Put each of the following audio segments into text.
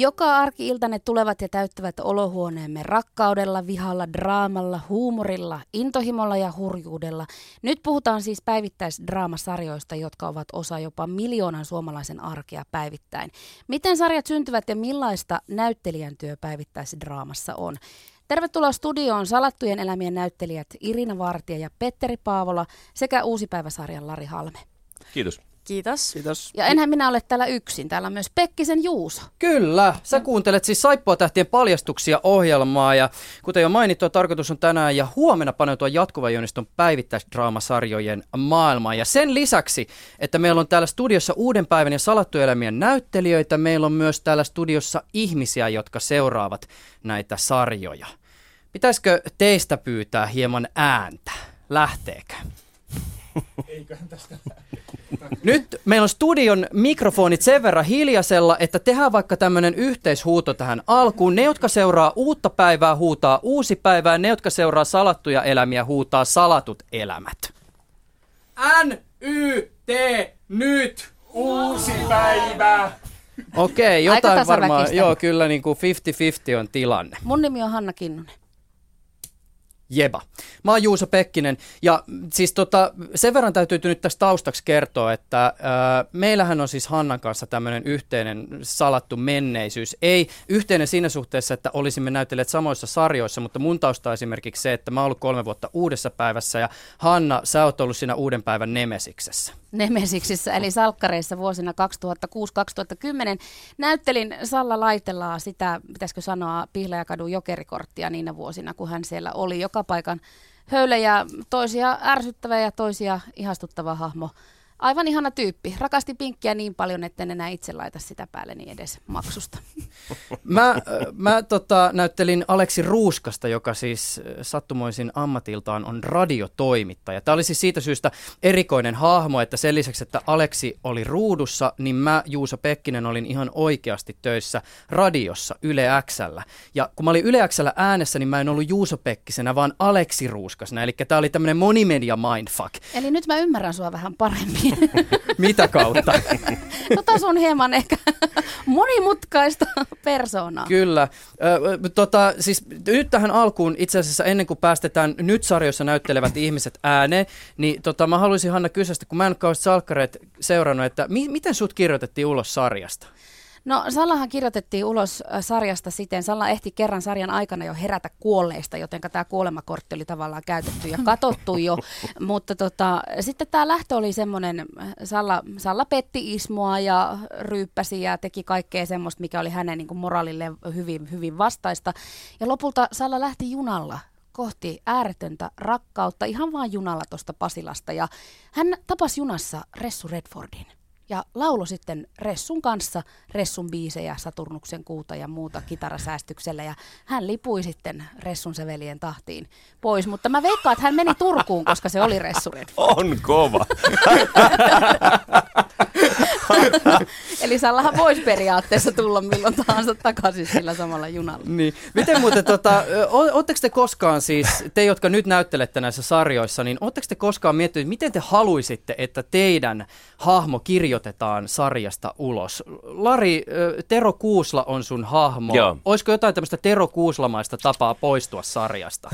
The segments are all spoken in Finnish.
Joka arki-ilta ne tulevat ja täyttävät olohuoneemme rakkaudella, vihalla, draamalla, huumorilla, intohimolla ja hurjuudella. Nyt puhutaan siis päivittäisdraamasarjoista, jotka ovat osa jopa miljoonan suomalaisen arkea päivittäin. Miten sarjat syntyvät ja millaista näyttelijän työ päivittäisdraamassa on? Tervetuloa studioon Salattujen elämien näyttelijät Irina Vartija ja Petteri Paavola sekä uusipäiväsarjan Lari Halme. Kiitos. Kiitos. Kiitos. Ja enhän minä ole täällä yksin. Täällä on myös Pekkisen Juuso. Kyllä, sä kuuntelet siis Saippua tähtien paljastuksia ohjelmaa ja kuten jo mainittu, tarkoitus on tänään ja huomenna paneutua jatkuvan joniston päivittäisdraamasarjojen maailmaan. Ja sen lisäksi, että meillä on täällä studiossa uuden päivän ja salattujen elämien näyttelijöitä, meillä on myös täällä studiossa ihmisiä, jotka seuraavat näitä sarjoja. Pitäisikö teistä pyytää hieman ääntä? Lähteekö? Eiköhän tästä Nyt meillä on studion mikrofonit sen verran hiljaisella, että tehdään vaikka tämmöinen yhteishuuto tähän alkuun. Ne, jotka seuraa uutta päivää, huutaa uusi päivää. Ne, jotka seuraa salattuja elämiä, huutaa salatut elämät. N, Y, T, nyt. Uusi päivä! Okei, jotain varmaan, joo kyllä niin kuin 50-50 on tilanne. Mun nimi on Hanna Kinnunen. Jeba. Mä oon Juuso Pekkinen ja siis tota, sen verran täytyy nyt tästä taustaksi kertoa, että ää, meillähän on siis Hannan kanssa tämmöinen yhteinen salattu menneisyys. Ei yhteinen siinä suhteessa, että olisimme näytelleet samoissa sarjoissa, mutta mun tausta esimerkiksi se, että mä oon ollut kolme vuotta uudessa päivässä ja Hanna, sä oot ollut siinä uuden päivän Nemesiksessä. Nemesiksissä, eli salkkareissa vuosina 2006-2010. Näyttelin Salla Laitelaa sitä, pitäisikö sanoa, Pihlajakadun jokerikorttia niinä vuosina, kun hän siellä oli joka paikan höylejä, toisia ärsyttävä ja toisia ihastuttava hahmo aivan ihana tyyppi. Rakasti pinkkiä niin paljon, että en enää itse laita sitä päälle niin edes maksusta. Mä, mä tota, näyttelin Aleksi Ruuskasta, joka siis sattumoisin ammatiltaan on radiotoimittaja. Tämä oli siis siitä syystä erikoinen hahmo, että sen lisäksi, että Aleksi oli ruudussa, niin mä, Juuso Pekkinen, olin ihan oikeasti töissä radiossa Yle Xllä. Ja kun mä olin Yle Xllä äänessä, niin mä en ollut Juuso Pekkisenä, vaan Aleksi Ruuskasena. Eli tämä oli tämmöinen monimedia mindfuck. Eli nyt mä ymmärrän sua vähän paremmin. Mitä kautta? tota sun hieman ehkä monimutkaista persoonaa. Kyllä. Ö, tota, siis nyt tähän alkuun itse asiassa ennen kuin päästetään nyt sarjoissa näyttelevät ihmiset ääneen, niin tota, mä haluaisin Hanna kysyä, kun mä en kauheasti salkkareet seurannut, että mi- miten sut kirjoitettiin ulos sarjasta? No Sallahan kirjoitettiin ulos sarjasta siten, Salla ehti kerran sarjan aikana jo herätä kuolleista, joten tämä kuolemakortti oli tavallaan käytetty ja katottu jo, mutta tota, sitten tämä lähtö oli semmoinen, Salla, Salla petti Ismoa ja ryyppäsi ja teki kaikkea semmoista, mikä oli hänen niin kuin moraalille hyvin, hyvin vastaista. Ja lopulta Salla lähti junalla kohti ääretöntä rakkautta ihan vaan junalla tuosta Pasilasta. Ja hän tapasi junassa Ressu Redfordin ja laulo sitten Ressun kanssa Ressun biisejä, Saturnuksen kuuta ja muuta kitarasäästyksellä ja hän lipui sitten Ressun sevelien tahtiin pois, mutta mä veikkaan, että hän meni Turkuun, koska se oli Ressu Redford. On kova. Eli Sallahan voisi periaatteessa tulla milloin tahansa takaisin sillä samalla junalla. Niin. Miten muuten, tota, ootteko te koskaan siis, te jotka nyt näyttelette näissä sarjoissa, niin ootteko te koskaan miettinyt, miten te haluaisitte, että teidän hahmo kirjoitetaan sarjasta ulos? Lari, Tero Kuusla on sun hahmo. Joo. Olisiko jotain tämmöistä Tero Kuuslamaista tapaa poistua sarjasta?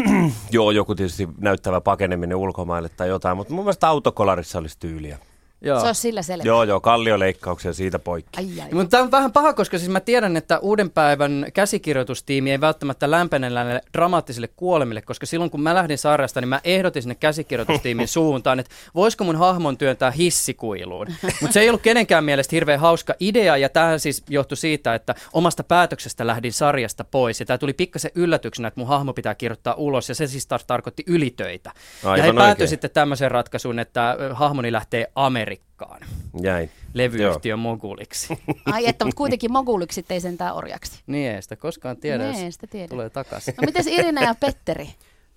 Joo, joku tietysti näyttävä pakeneminen ulkomaille tai jotain, mutta mun mielestä autokolarissa olisi tyyliä. Joo. Se on sillä selvä. Joo, joo, kallioleikkauksia siitä poikki. Ai, ai. Mutta tämä on vähän paha, koska siis mä tiedän, että uuden päivän käsikirjoitustiimi ei välttämättä lämpene näille dramaattisille kuolemille, koska silloin kun mä lähdin sarjasta, niin mä ehdotin sinne käsikirjoitustiimin suuntaan, että voisiko mun hahmon työntää hissikuiluun. Mutta se ei ollut kenenkään mielestä hirveän hauska idea, ja tähän siis johtui siitä, että omasta päätöksestä lähdin sarjasta pois, ja tämä tuli pikkasen yllätyksenä, että mun hahmo pitää kirjoittaa ulos, ja se siis taas tarkoitti ylitöitä. Aivan ja he päätyi sitten tämmöiseen ratkaisuun, että hahmoni lähtee Amerikkaan Amerikkaan. Jäin. Levyyhtiön moguliksi. Ai että, mutta kuitenkin moguliksi ei sentään orjaksi. Niin ei sitä koskaan tiedä, niin, jos sitä tiedä. tulee takaisin. No miten Irina ja Petteri?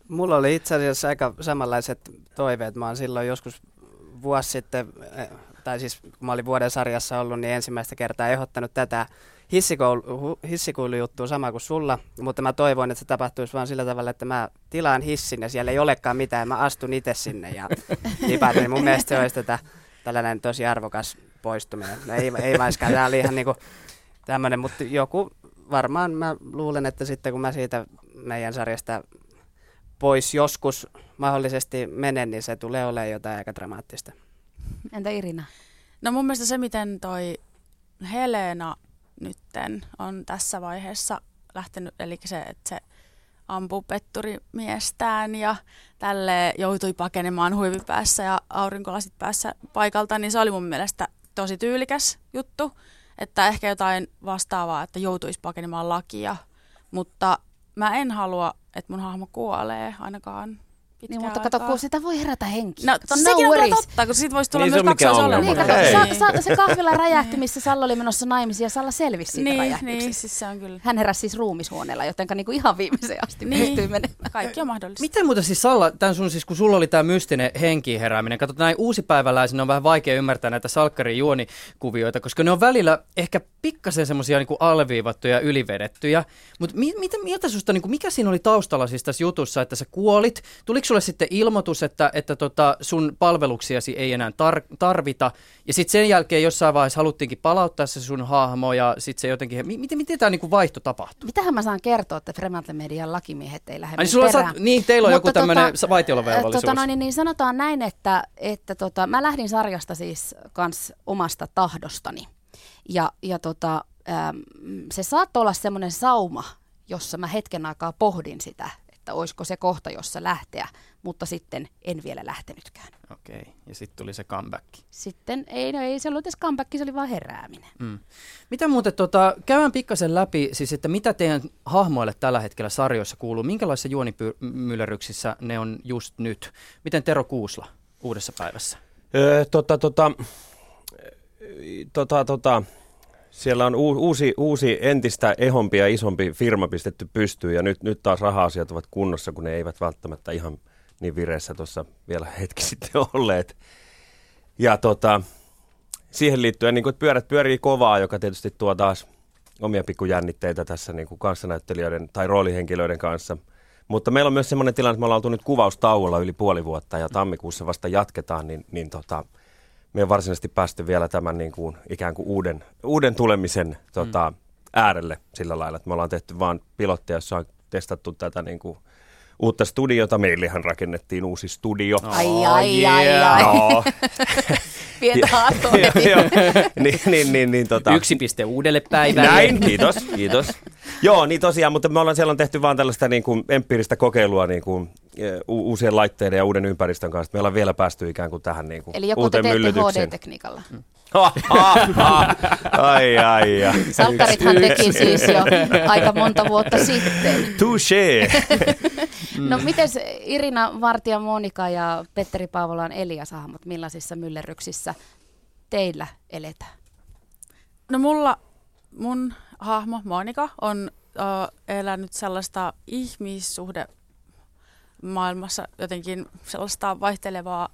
Mulla oli itse asiassa aika samanlaiset toiveet. Mä oon silloin joskus vuosi sitten, eh, tai siis kun mä olin vuoden sarjassa ollut, niin ensimmäistä kertaa ehdottanut tätä hissikoulu, hissikoulujuttua sama kuin sulla, mutta mä toivoin, että se tapahtuisi vaan sillä tavalla, että mä tilaan hissin ja siellä ei olekaan mitään, mä astun itse sinne ja niin Mun mielestä se olisi tätä tällainen tosi arvokas poistuminen. No ei, ei vaiskaan, tämä oli ihan niinku tämmöinen, mutta joku varmaan mä luulen, että sitten kun mä siitä meidän sarjasta pois joskus mahdollisesti menen, niin se tulee olemaan jotain aika dramaattista. Entä Irina? No mun mielestä se, miten toi Helena nytten on tässä vaiheessa lähtenyt, eli se, että se ampuu petturimiestään ja tälle joutui pakenemaan huivipäässä ja aurinkolasit päässä paikalta, niin se oli mun mielestä tosi tyylikäs juttu, että ehkä jotain vastaavaa, että joutuisi pakenemaan lakia, mutta mä en halua, että mun hahmo kuolee ainakaan niin, mutta kato, kun sitä voi herätä henki. No, no sekin on totta, kun siitä voisi tulla Niin, myös kaksoisolema. Niin, kato, sa, sa, se kahvila räjähti, missä Salla oli menossa naimisiin ja Salla selvisi siitä niin, niin, siis se on kyllä. Hän heräsi siis ruumishuoneella, joten niinku ihan viimeiseen asti Niin. pystyy menemään. Kaikki on mahdollista. Miten muuten siis Salla, tämän sun siis kun sulla oli tämä mystinen henkiin herääminen, katsot näin uusipäiväläisenä on vähän vaikea ymmärtää näitä salkkarin juonikuvioita, koska ne on välillä ehkä pikkasen semmoisia niin alviivattuja ja ylivedettyjä, mutta mi- mitä mieltä susta, niin kuin, mikä siinä oli taustalla siis tässä jutussa, että sä kuolit, tuliko sulle sitten ilmoitus, että, että tota sun palveluksiasi ei enää tar- tarvita, ja sitten sen jälkeen jossain vaiheessa haluttiinkin palauttaa se sun hahmo, ja sitten se jotenkin, mi- miten, miten tämä niin vaihto tapahtui? Mitähän mä saan kertoa, että Fremantle Median lakimiehet ei lähde Ai, sulla perään. saat, niin, teillä on joku Mutta tämmöinen tota, vaitiolovelvollisuus. Tota, no, niin, niin sanotaan näin, että, että tota, mä lähdin sarjasta siis kans omasta tahdostani. Ja, ja tota, se saattoi olla semmoinen sauma, jossa mä hetken aikaa pohdin sitä, että olisiko se kohta, jossa lähteä, mutta sitten en vielä lähtenytkään. Okei, ja sitten tuli se comeback. Sitten ei, no ei se ollut edes comeback, se oli vaan herääminen. Mm. Mitä muuten, tota, käydään pikkasen läpi, siis että mitä teidän hahmoille tällä hetkellä sarjoissa kuuluu, minkälaisissa juonimyllerryksissä ne on just nyt? Miten Tero Kuusla uudessa päivässä? Öö, tota, tota, tota, tota, siellä on uusi, uusi entistä ehompi ja isompi firma pistetty pystyyn ja nyt, nyt taas raha-asiat ovat kunnossa, kun ne eivät välttämättä ihan niin vireessä tuossa vielä hetki sitten olleet. Ja tota, siihen liittyen, niin kuin, että pyörät pyörii kovaa, joka tietysti tuo taas omia pikkujännitteitä tässä niin kuin kanssanäyttelijöiden tai roolihenkilöiden kanssa. Mutta meillä on myös sellainen tilanne, että me ollaan oltu nyt kuvaustauolla yli puoli vuotta ja tammikuussa vasta jatketaan, niin, niin tota, me on varsinaisesti päästy vielä tämän niin kuin, ikään kuin uuden, uuden tulemisen tota, äärelle sillä lailla, että me ollaan tehty vaan pilotteja, jossa on testattu tätä niin kuin, uutta studiota. Meillehän rakennettiin uusi studio. Ai, ai, ai, ai. Joo. Pientä haattoa Joo, heti. joo. niin, niin, niin, niin, tota. Yksi piste uudelle päivälle. Näin, kiitos, kiitos. Joo, niin tosiaan, mutta me ollaan siellä on tehty vaan tällaista niin kuin empiiristä kokeilua niin kuin, eh, u- uusien laitteiden ja uuden ympäristön kanssa. Me ollaan vielä päästy ikään kuin tähän niin kuin, Eli joko te uuteen teette myllytykseen. HD-tekniikalla. Ha, ha, ha. ai, ai, ai. Salkkarithan teki siis jo aika monta vuotta sitten. Touché. No miten Irina Vartija, Monika ja Petteri Paavolan Elias hahmot, millaisissa myllerryksissä teillä eletään? No mulla, mun hahmo Monika on uh, elänyt sellaista ihmissuhde maailmassa jotenkin sellaista vaihtelevaa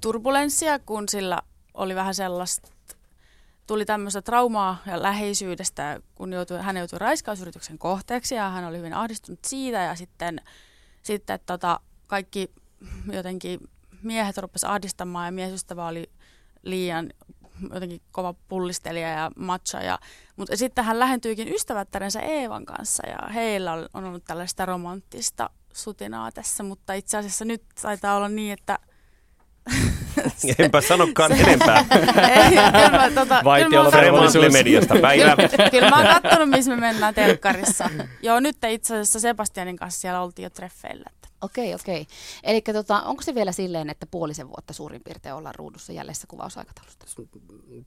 turbulenssia, kun sillä oli vähän sellaista, tuli tämmöistä traumaa ja läheisyydestä, kun joutui, hän joutui raiskausyrityksen kohteeksi ja hän oli hyvin ahdistunut siitä ja sitten, sitten tota, kaikki jotenkin miehet rupesivat ahdistamaan ja miesystävä oli liian jotenkin kova pullistelija ja matcha. Ja, mutta sitten hän lähentyykin ystävättärensä Eevan kanssa ja heillä on ollut tällaista romanttista sutinaa tässä, mutta itse asiassa nyt taitaa olla niin, että Enpä sanokaan enempää. ei, kyllä mä, tota, kyllä mä, oon Fremantle katsonut- mediasta päivä. kyllä, kyllä mä oon katsonut, missä me mennään telkkarissa. Joo, nyt itse asiassa Sebastianin kanssa siellä oltiin jo treffeillä. Että. Okei, okei. Eli tota, onko se vielä silleen, että puolisen vuotta suurin piirtein ollaan ruudussa jäljessä kuvausaikataulusta?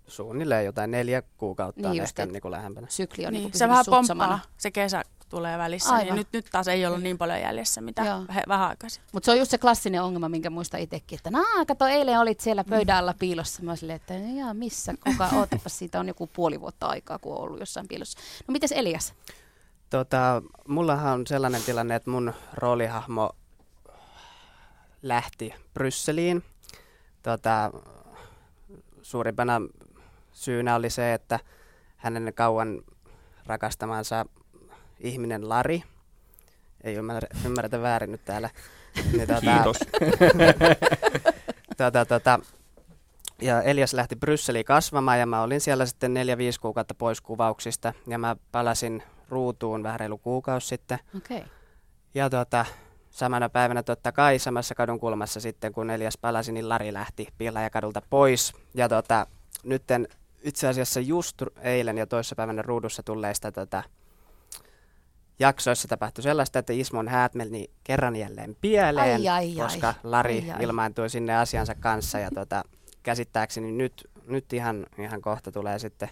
Suunnilleen jotain neljä kuukautta Niin on ehkä et- niin kuin lähempänä. Sykli on Niin, niin se vähän pomppaa, se kesä tulee välissä, Aivan. niin nyt, nyt taas ei ollut niin paljon jäljessä, mitä Joo. he, vähän aikaisin. Mutta se on just se klassinen ongelma, minkä muista itsekin, että naa, kato, eilen olit siellä pöydän alla piilossa. Mä silleen, että jaa, missä, kuka, ootapa, siitä on joku puoli vuotta aikaa, kun on ollut jossain piilossa. No mites Elias? Tota, mullahan on sellainen tilanne, että mun roolihahmo lähti Brysseliin. Tota, suurimpana syynä oli se, että hänen kauan rakastamansa ihminen Lari, ei ymmärrä, ymmärretä väärin nyt täällä, niin tota, Kiitos. tota, tota, ja Elias lähti Brysseliin kasvamaan ja mä olin siellä sitten neljä 5 kuukautta pois kuvauksista ja mä palasin ruutuun vähän reilu kuukausi sitten. Okei. Ja tota, samana päivänä totta kai samassa kadun kulmassa sitten kun Elias palasi, niin Lari lähti kadulta pois. Ja tota, nytten itse asiassa just eilen ja toissapäivänä ruudussa tulleista tota, jaksoissa tapahtui sellaista, että Ismon häät meni kerran jälleen pieleen, Ai, ai, ai. koska Lari Ai, ai. ilmaantui sinne asiansa kanssa ja tota, käsittääkseni nyt, nyt ihan, ihan kohta tulee sitten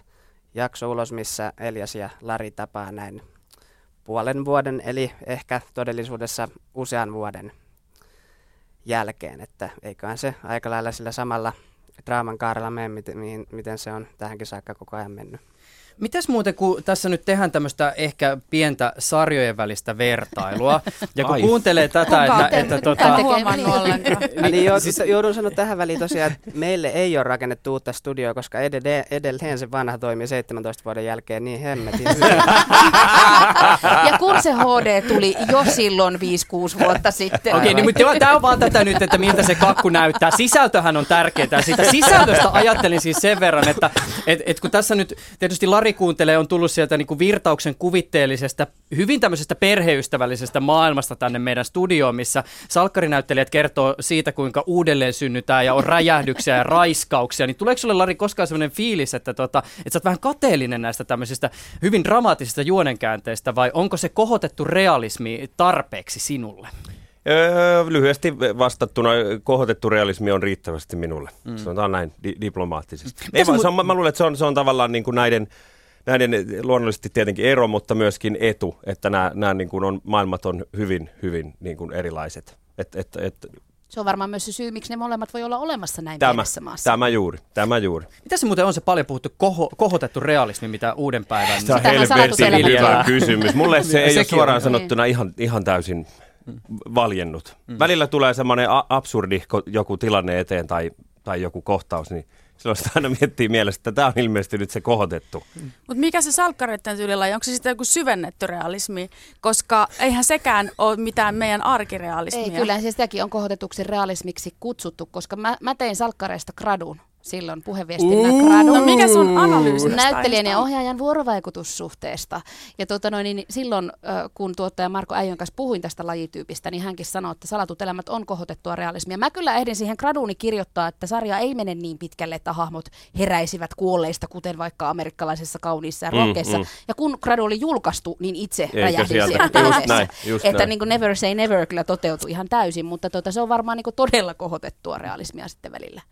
jakso ulos, missä Elias ja Lari tapaa näin puolen vuoden, eli ehkä todellisuudessa usean vuoden jälkeen, että eiköhän se aika lailla sillä samalla draaman kaarella mene, miten, miten se on tähänkin saakka koko ajan mennyt. Mites muuten, kun tässä nyt tehdään tämmöistä ehkä pientä sarjojen välistä vertailua, ja kun Ai. kuuntelee tätä, Kuka että, että kuka tota, niin? ollenkaan. Niin, joo, siis... joudun sanoa tähän väliin tosiaan, että meille ei ole rakennettu uutta studioa, koska edelleen, edelleen se vanha toimii 17 vuoden jälkeen niin hemmetin. Ja kun se HD tuli jo silloin 5-6 vuotta sitten. Okei, niin, mutta tämä on vaan tätä nyt, että miltä se kakku näyttää. Sisältöhän on tärkeää. Siitä sisältöstä ajattelin siis sen verran, että et, et kun tässä nyt tietysti Lari kuuntelee, on tullut sieltä niin kuin virtauksen kuvitteellisesta, hyvin tämmöisestä perheystävällisestä maailmasta tänne meidän studioon, missä salkkarinäyttelijät kertoo siitä, kuinka uudelleen synnytään ja on räjähdyksiä ja raiskauksia. Niin tuleeko sulle, Lari, koskaan sellainen fiilis, että, tota, että sä oot vähän kateellinen näistä tämmöisistä hyvin dramaattisista juonenkäänteistä, vai onko se kohotettu realismi tarpeeksi sinulle? Öö, lyhyesti vastattuna, kohotettu realismi on riittävästi minulle. Mm. Sanotaan näin di- diplomaattisesti. Ei, vaan, se on, mä mä luulen, että se on, se on tavallaan niin kuin näiden, näiden luonnollisesti tietenkin ero, mutta myöskin etu, että nämä, nämä niin kuin on, maailmat on hyvin, hyvin niin kuin erilaiset. Et, et, et, Se on varmaan myös se syy, miksi ne molemmat voi olla olemassa näin tämä, pienessä maassa. tämä juuri, tämä juuri. Mitä se muuten on se paljon puhuttu koho, kohotettu realismi, mitä uuden päivän... Se on Sitähän salatut helvetin hyvä kysymys. Mulle se ei ole suoraan on. sanottuna ihan, ihan täysin valjennut. Välillä tulee semmoinen absurdi joku tilanne eteen tai, tai joku kohtaus, niin silloin sitä aina miettii mielessä, että tämä on ilmeisesti nyt se kohotettu. Mutta mikä se salkkareiden tyylillä onko se sitten joku syvennetty realismi? Koska eihän sekään ole mitään meidän arkirealismia. Ei, kyllä se sitäkin on kohotetuksi realismiksi kutsuttu, koska mä, mä tein salkkareista gradun silloin puheviestinnän gradun. No mikä sun analyysi näyttelijän ja ohjaajan vuorovaikutussuhteesta. Ja tuota noin, niin silloin, kun tuottaja Marko Äijön kanssa puhuin tästä lajityypistä, niin hänkin sanoi, että salatut elämät on kohotettua realismia. Mä kyllä ehdin siihen graduuni kirjoittaa, että sarja ei mene niin pitkälle, että hahmot heräisivät kuolleista, kuten vaikka amerikkalaisessa kauniissa ja Mm, rockessa. mm. Ja kun gradu oli julkaistu, niin itse Eikä räjähdin sieltä. siellä Just näin, just Että näin. niin kuin never say never kyllä toteutui ihan täysin, mutta tota, se on varmaan niin kuin todella kohotettua realismia sitten välillä.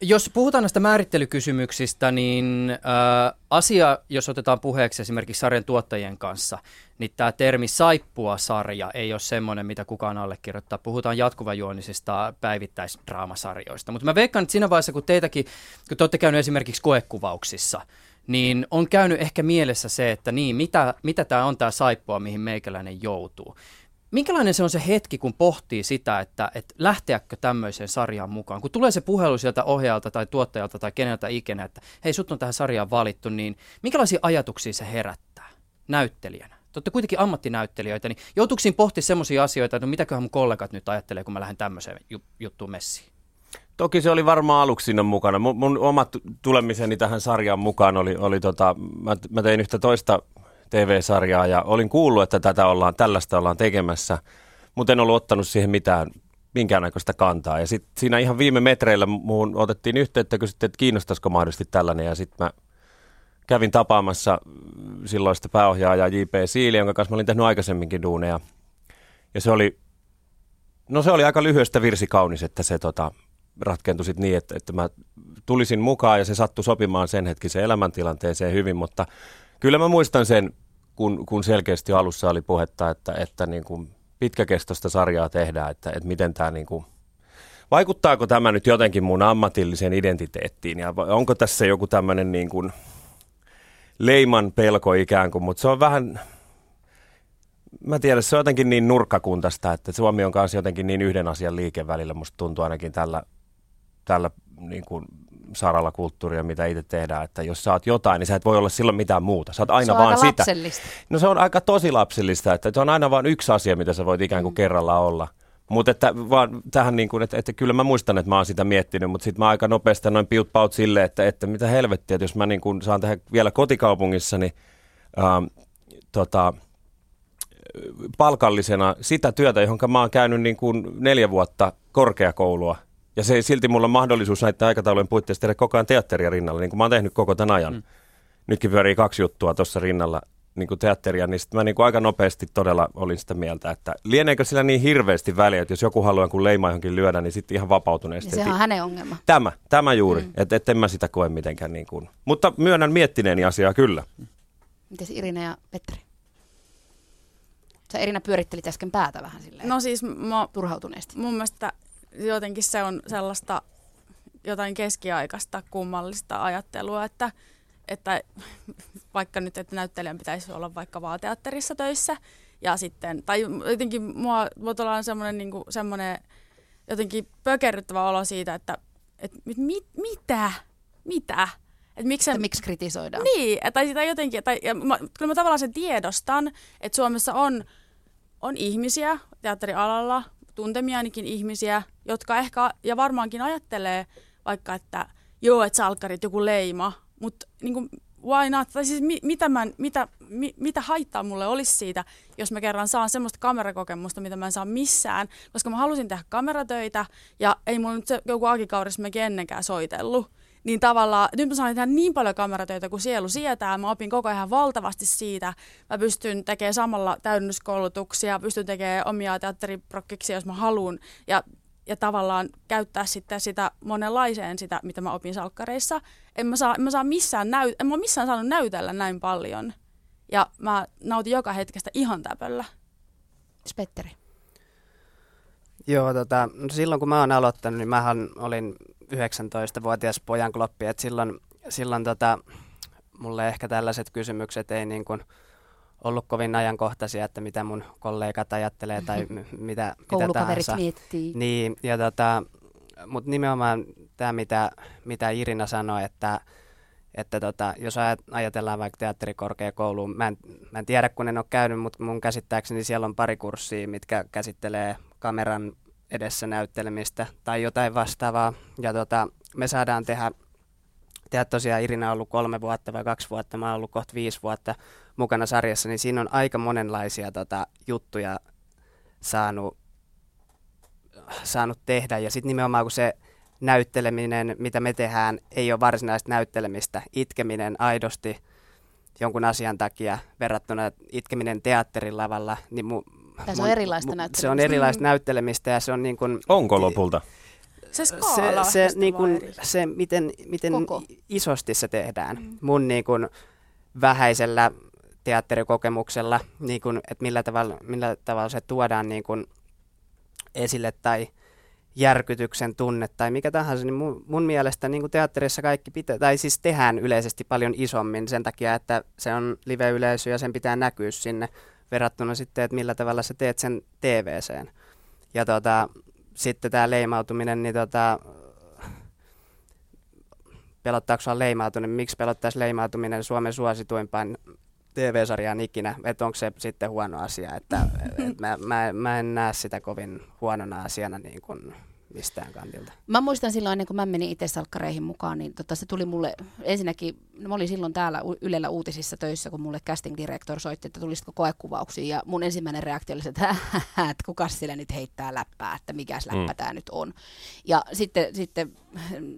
Jos puhutaan näistä määrittelykysymyksistä, niin äh, asia, jos otetaan puheeksi esimerkiksi sarjan tuottajien kanssa, niin tämä termi saippua-sarja ei ole semmoinen, mitä kukaan allekirjoittaa. Puhutaan jatkuvajuonisista päivittäisdraamasarjoista. Mutta mä veikkaan, että siinä vaiheessa, kun teitäkin, kun te olette käynyt esimerkiksi koekuvauksissa, niin on käynyt ehkä mielessä se, että niin, mitä, mitä tämä on tämä saippua, mihin meikäläinen joutuu. Minkälainen se on se hetki, kun pohtii sitä, että, että lähteäkö tämmöiseen sarjaan mukaan? Kun tulee se puhelu sieltä ohjaajalta tai tuottajalta tai keneltä ikinä, että hei, sut on tähän sarjaan valittu, niin minkälaisia ajatuksia se herättää näyttelijänä? Te olette kuitenkin ammattinäyttelijöitä, niin joutuuko siinä pohtimaan semmoisia asioita, että no mitäköhän mun kollegat nyt ajattelee, kun mä lähden tämmöiseen ju- juttuun messiin? Toki se oli varmaan aluksi siinä mukana. Mun, mun omat tulemiseni tähän sarjaan mukaan oli, oli tota, mä, mä tein yhtä toista TV-sarjaa ja olin kuullut, että tätä ollaan, tällaista ollaan tekemässä, mutta en ollut ottanut siihen mitään, minkäännäköistä kantaa. Ja sitten siinä ihan viime metreillä muun otettiin yhteyttä, kysyttiin, että kiinnostaisiko mahdollisesti tällainen ja sitten mä kävin tapaamassa silloista pääohjaajaa J.P. Siili, jonka kanssa mä olin tehnyt aikaisemminkin duuneja. Ja se oli, no se oli aika lyhyestä virsi kaunis, että se tota, ratkentui sit niin, että, että mä tulisin mukaan ja se sattui sopimaan sen hetkisen elämäntilanteeseen hyvin, mutta kyllä mä muistan sen, kun, kun selkeästi alussa oli puhetta, että, että niin kuin pitkäkestoista sarjaa tehdään, että, että miten tämä niin kuin, vaikuttaako tämä nyt jotenkin mun ammatilliseen identiteettiin? Ja onko tässä joku tämmöinen niin kuin leiman pelko ikään kuin, mutta se on vähän, mä tiedän, se on jotenkin niin nurkkakuntaista, että Suomi on kanssa jotenkin niin yhden asian liike välillä, musta tuntuu ainakin tällä, tällä niin kuin saralla kulttuuria, mitä itse tehdään, että jos sä oot jotain, niin sä et voi olla silloin mitään muuta. Sä oot aina se on vaan aika sitä. No se on aika tosi lapsellista, että se on aina vain yksi asia, mitä sä voit ikään kuin kerralla olla. Mutta että vaan tähän niin kuin, että, että kyllä mä muistan, että mä oon sitä miettinyt, mutta sitten mä aika nopeasti noin piut paut silleen, että, että mitä helvettiä, että jos mä niin kuin saan tehdä vielä kotikaupungissani ähm, tota, palkallisena sitä työtä, johon mä oon käynyt niin kuin neljä vuotta korkeakoulua. Ja se silti mulla on mahdollisuus näiden aikataulujen puitteissa tehdä koko ajan teatteria rinnalla, niin kuin mä oon tehnyt koko tämän ajan. Mm. Nytkin pyörii kaksi juttua tuossa rinnalla niin kuin teatteria, niin sitten mä niin kuin aika nopeasti todella olin sitä mieltä, että lieneekö sillä niin hirveästi väliä, että jos joku haluaa kun leima johonkin lyödä, niin sitten ihan vapautuneesti. Ja sehän on hänen ongelma. Tämä, tämä juuri, mm. että et en mä sitä koe mitenkään niin kuin. Mutta myönnän miettineeni asiaa kyllä. Miten Irina ja Petteri? Sä Irina pyörittelit äsken päätä vähän silleen No siis mä, turhautuneesti. mun mielestä jotenkin se on sellaista jotain keskiaikaista kummallista ajattelua, että, että vaikka nyt, että näyttelijän pitäisi olla vaikka vaateatterissa töissä, ja sitten, tai jotenkin mua, mua on semmoinen, niin kuin, semmoinen jotenkin pökerryttävä olo siitä, että, että mit, mitä, mitä, että miksi, sen, miksi kritisoidaan? Niin, tai sitä jotenkin, tai, ja mä, kyllä mä tavallaan sen tiedostan, että Suomessa on, on ihmisiä teatterialalla, tuntemiaanikin ihmisiä, jotka ehkä ja varmaankin ajattelee vaikka, että joo, että salkkarit joku leima, mutta niin kuin, why not? Tai siis mi, mitä, mä, mitä, mi, mitä haittaa mulle olisi siitä, jos mä kerran saan semmoista kamerakokemusta, mitä mä en saa missään, koska mä halusin tehdä kameratöitä ja ei mulla nyt se, joku Aki Kaurismäki ennenkään soitellut niin tavallaan nyt mä saan tehdä niin paljon kameratöitä kuin sielu sietää. Mä opin koko ajan valtavasti siitä. Mä pystyn tekemään samalla täydennyskoulutuksia, pystyn tekemään omia teatteriprokkiksia, jos mä haluan. Ja, ja tavallaan käyttää sitten sitä monenlaiseen sitä, mitä mä opin salkkareissa. En mä saa, en mä saa missään, näy, en mä missään saanut näytellä näin paljon. Ja mä nautin joka hetkestä ihan täpöllä. Spetteri. Joo, tota, silloin kun mä oon aloittanut, niin mähän olin 19-vuotias pojan kloppi, että silloin, silloin tota, mulle ehkä tällaiset kysymykset ei niin kuin ollut kovin ajankohtaisia, että mitä mun kollegat ajattelee tai m- mitä, mitä tahansa. miettii. Niin, ja tota, mutta nimenomaan tämä, mitä, mitä Irina sanoi, että, että tota, jos ajatellaan vaikka teatterikorkeakouluun, mä en, mä en tiedä kun en ole käynyt, mutta mun käsittääkseni siellä on pari kurssia, mitkä käsittelee kameran edessä näyttelemistä tai jotain vastaavaa. Ja tota, me saadaan tehdä, tehdä tosiaan Irina on ollut kolme vuotta vai kaksi vuotta, mä oon ollut kohta viisi vuotta mukana sarjassa, niin siinä on aika monenlaisia tota, juttuja saanut, saanut tehdä. Ja sitten nimenomaan kun se näytteleminen, mitä me tehdään, ei ole varsinaista näyttelemistä, itkeminen aidosti jonkun asian takia verrattuna itkeminen teatterin lavalla, niin mu, tai se on erilaista näyttelemistä. Se on erilaista näyttelemistä ja se on niin kuin... Onko lopulta? Se skaala se, se, niin kuin, se miten, miten isosti se tehdään. Mm. Mun niin kuin, vähäisellä teatterikokemuksella, niin kuin, että millä tavalla, millä tavalla se tuodaan niin kuin, esille tai järkytyksen tunne tai mikä tahansa, niin mun, mun mielestä niin kuin teatterissa kaikki pitää, tai siis tehdään yleisesti paljon isommin sen takia, että se on live-yleisö ja sen pitää näkyä sinne verrattuna sitten, että millä tavalla sä teet sen TVCen. Ja tota, sitten tämä leimautuminen, niin tota, pelottaako sua leimautuminen, miksi pelottaisi leimautuminen Suomen suosituimpaan TV-sarjaan ikinä, että onko se sitten huono asia, että et mä, mä, mä en näe sitä kovin huonona asiana niin kuin mistään kantilta. Mä muistan silloin, ennen kuin mä menin itse salkkareihin mukaan, niin tota, se tuli mulle ensinnäkin, no mä olin silloin täällä Ylellä uutisissa töissä, kun mulle casting director soitti, että tulisiko koekuvauksiin, ja mun ensimmäinen reaktio oli se, että, että kuka sille nyt heittää läppää, että mikä läppä mm. tämä nyt on. Ja sitten, sitten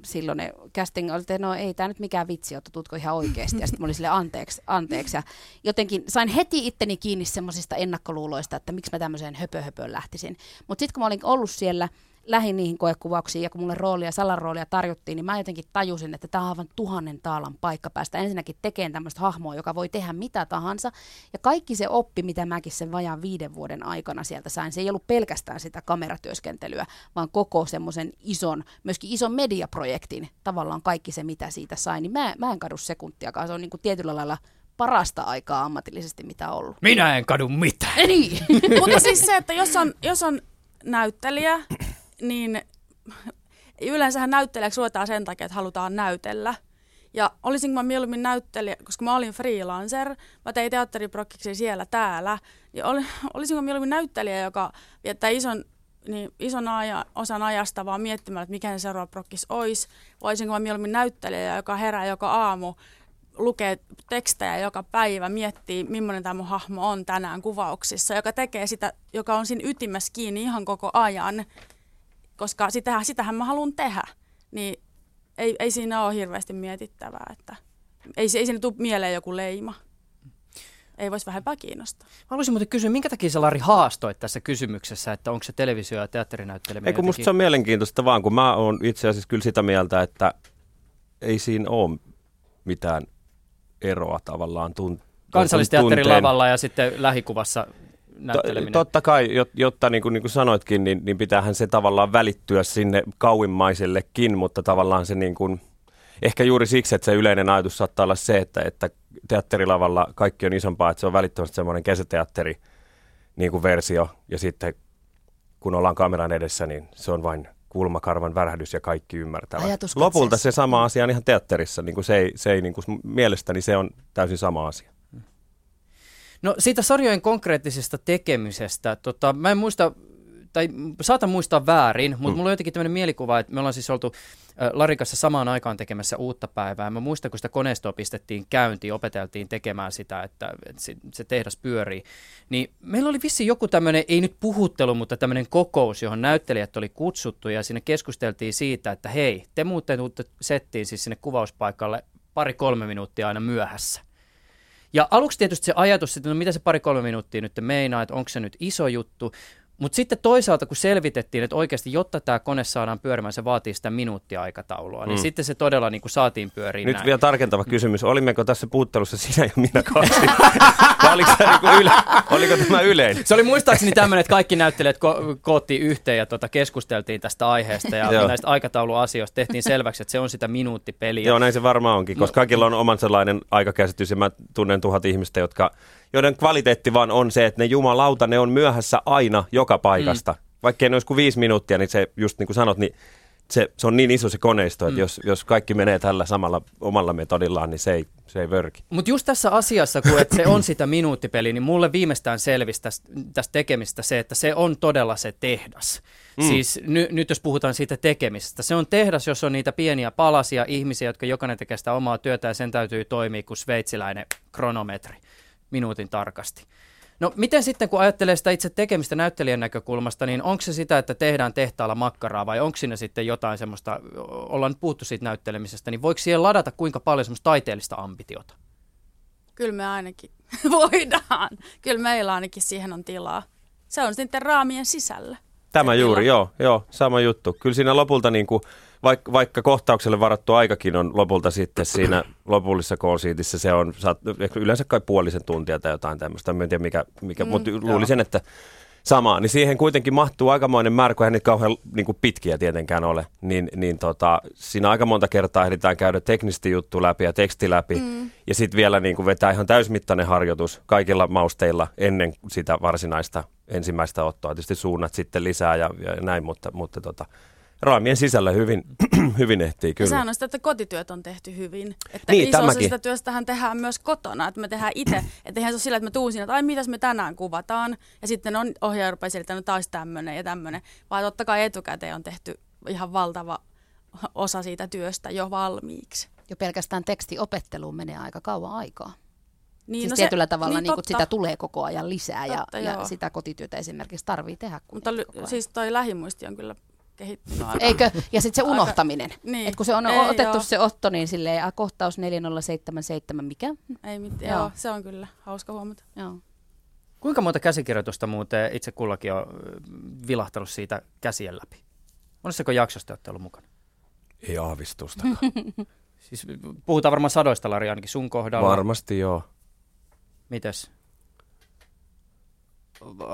silloin ne casting oli, että no ei tämä nyt mikään vitsi, että tutko ihan oikeasti, ja sitten mä olin sille anteeksi, anteeksi, ja jotenkin sain heti itteni kiinni semmoisista ennakkoluuloista, että miksi mä tämmöiseen höpö lähtisin. Mutta sitten kun mä olin ollut siellä, lähin niihin koekuvauksiin ja kun mulle roolia, Salan roolia tarjottiin, niin mä jotenkin tajusin, että tämä on aivan tuhannen taalan paikka päästä ensinnäkin tekemään tämmöistä hahmoa, joka voi tehdä mitä tahansa. Ja kaikki se oppi, mitä mäkin sen vajaan viiden vuoden aikana sieltä sain, se ei ollut pelkästään sitä kameratyöskentelyä, vaan koko semmoisen ison, myöskin ison mediaprojektin, tavallaan kaikki se, mitä siitä sain, niin mä, mä en kadu sekuntiakaan. Se on niin kuin tietyllä lailla parasta aikaa ammatillisesti, mitä on ollut. Minä en kadu mitään. Niin. Mutta siis se, että jos on, jos on näyttelijä, niin yleensähän näyttelijäksi ruvetaan sen takia, että halutaan näytellä. Ja olisinko mä mieluummin näyttelijä, koska mä olin freelancer, mä tein teatteriprokkiksi siellä täällä, niin oli, olisinko mieluummin näyttelijä, joka viettää ison niin ison aja, osan ajasta vaan miettimään, että mikä se seuraava prokkis olisi. Voisinko mä mieluummin näyttelijä, joka herää joka aamu, lukee tekstejä joka päivä, miettii, millainen tämä mun hahmo on tänään kuvauksissa, joka tekee sitä, joka on siinä ytimessä kiinni ihan koko ajan, koska sitähän, sitähän mä haluan tehdä. Niin ei, ei siinä ole hirveästi mietittävää, että ei, ei siinä tule mieleen joku leima ei voisi vähempää kiinnostaa. Mä haluaisin muuten kysyä, minkä takia sä Lari haastoit tässä kysymyksessä, että onko se televisio- ja teatterinäytteleminen? Ei kun musta se on mielenkiintoista vaan, kun mä oon itse asiassa kyllä sitä mieltä, että ei siinä ole mitään eroa tavallaan tunt- Kansallisteatterin lavalla ja sitten lähikuvassa näytteleminen. Totta kai, jotta niin kuin, niin kuin sanoitkin, niin, niin pitäähän se tavallaan välittyä sinne kauimmaisellekin, mutta tavallaan se niin kuin, ehkä juuri siksi, että se yleinen ajatus saattaa olla se, että, että teatterilavalla kaikki on isompaa, että se on välittömästi semmoinen kesäteatteri niin kuin versio, ja sitten kun ollaan kameran edessä, niin se on vain kulmakarvan värähdys ja kaikki ymmärtävät. Lopulta se sama asia on ihan teatterissa, niin kuin se ei, se ei niin kuin, mielestäni se on täysin sama asia. No siitä sarjojen konkreettisesta tekemisestä, tota, mä en muista, tai saatan muistaa väärin, mutta mm. mulla on jotenkin tämmöinen mielikuva, että me ollaan siis oltu Larikassa samaan aikaan tekemässä uutta päivää. Mä muistan, kun sitä koneistoa pistettiin käyntiin, opeteltiin tekemään sitä, että, se tehdas pyörii. Niin meillä oli vissi joku tämmöinen, ei nyt puhuttelu, mutta tämmöinen kokous, johon näyttelijät oli kutsuttu ja sinne keskusteltiin siitä, että hei, te muuten tuutte settiin siis sinne kuvauspaikalle pari-kolme minuuttia aina myöhässä. Ja aluksi tietysti se ajatus, että no mitä se pari-kolme minuuttia nyt meinaa, että onko se nyt iso juttu, mutta sitten toisaalta, kun selvitettiin, että oikeasti, jotta tämä kone saadaan pyörimään, se vaatii sitä minuuttia aikataulua, niin mm. sitten se todella niin kuin saatiin pyöriin Nyt näin. vielä tarkentava kysymys. Olimmeko tässä puuttelussa sinä ja minä kaksi? oliko, niin yle, oliko tämä yleinen? Se oli muistaakseni tämmöinen, että kaikki näyttelijät ko- koottiin yhteen ja tota keskusteltiin tästä aiheesta ja näistä aikatauluasioista tehtiin selväksi, että se on sitä minuuttipeliä. Joo, näin se varmaan onkin, koska no. kaikilla on oman sellainen aikakäsitys ja mä tunnen tuhat ihmistä, jotka joiden kvaliteetti vaan on se, että ne jumalauta, ne on myöhässä aina joka paikasta. Mm. Vaikka ne olisi kuin viisi minuuttia, niin se just niin kuin sanot, niin se, se on niin iso se koneisto, että mm. jos, jos kaikki menee tällä samalla omalla metodillaan, niin se ei, se ei vörki. Mutta just tässä asiassa, kun et se on sitä minuuttipeliä, niin mulle viimeistään selvisi tästä, tästä tekemistä se, että se on todella se tehdas. Mm. Siis ny, nyt jos puhutaan siitä tekemisestä, se on tehdas, jos on niitä pieniä palasia ihmisiä, jotka jokainen tekee sitä omaa työtä ja sen täytyy toimia kuin sveitsiläinen kronometri minuutin tarkasti. No miten sitten, kun ajattelee sitä itse tekemistä näyttelijän näkökulmasta, niin onko se sitä, että tehdään tehtaalla makkaraa vai onko siinä sitten jotain semmoista, ollaan nyt puhuttu siitä näyttelemisestä, niin voiko siihen ladata kuinka paljon semmoista taiteellista ambitiota? Kyllä me ainakin voidaan. Kyllä meillä ainakin siihen on tilaa. Se on sitten raamien sisällä. Tämä juuri, joo, joo, sama juttu. Kyllä siinä lopulta niin kuin vaikka, vaikka kohtaukselle varattu aikakin on lopulta sitten siinä lopullisessa koosiitissä, se on saat, yleensä kai puolisen tuntia tai jotain tämmöistä. En tiedä mikä, mikä mm, mutta luulisin, että samaa, niin siihen kuitenkin mahtuu aikamoinen määrä, kun ei niitä kauhean niin kuin pitkiä tietenkään ole, niin, niin tota, siinä aika monta kertaa ehditään käydä teknisesti juttu läpi ja teksti läpi, mm. ja sitten vielä niin kuin vetää ihan täysmittainen harjoitus kaikilla mausteilla ennen sitä varsinaista ensimmäistä ottoa. Tietysti suunnat sitten lisää ja, ja näin, mutta, mutta tota, raamien sisällä hyvin, hyvin ehtii kyllä. sehän on sitä, että kotityöt on tehty hyvin. Että niin, iso osa sitä työstähän tehdään myös kotona, että me tehdään itse. että eihän se ole sillä, että me tuun siinä, että ai mitäs me tänään kuvataan. Ja sitten on ohjaaja rupeaa selittämään, että taas tämmöinen ja tämmöinen. Vaan totta kai etukäteen on tehty ihan valtava osa siitä työstä jo valmiiksi. Jo pelkästään tekstiopetteluun menee aika kauan aikaa. Niin, siis no tietyllä se, tavalla niin, niin sitä tulee koko ajan lisää totta, ja, ja sitä kotityötä esimerkiksi tarvii tehdä. Mutta siis toi lähimuisti on kyllä kehittynyt aika. Eikö? Ja sitten se unohtaminen. Aika, niin. Et kun se on ei, otettu joo. se Otto, niin silleen, a, kohtaus 4077, mikä? Ei mitään, joo. joo. se on kyllä hauska huomata. Joo. Kuinka monta käsikirjoitusta muuten itse kullakin on vilahtanut siitä käsien läpi? Monessako jaksosta olette ollut mukana? Ei aavistustakaan. siis puhutaan varmaan sadoista, Lari, ainakin sun kohdalla. Varmasti joo. Mites?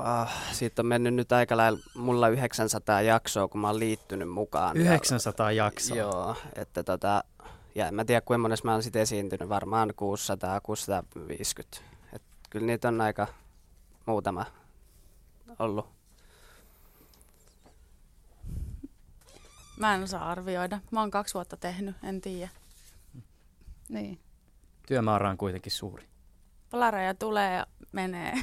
Äh, siitä on mennyt nyt aika lailla mulla 900 jaksoa, kun mä oon liittynyt mukaan. 900 ja, jaksoa? Joo, että tota, ja en mä tiedä kuinka monessa mä oon sitten esiintynyt, varmaan 600, 650. Et kyllä niitä on aika muutama ollut. Mä en osaa arvioida. Mä oon kaksi vuotta tehnyt, en tiedä. Niin. Työmäärä on kuitenkin suuri. Palareja tulee ja menee.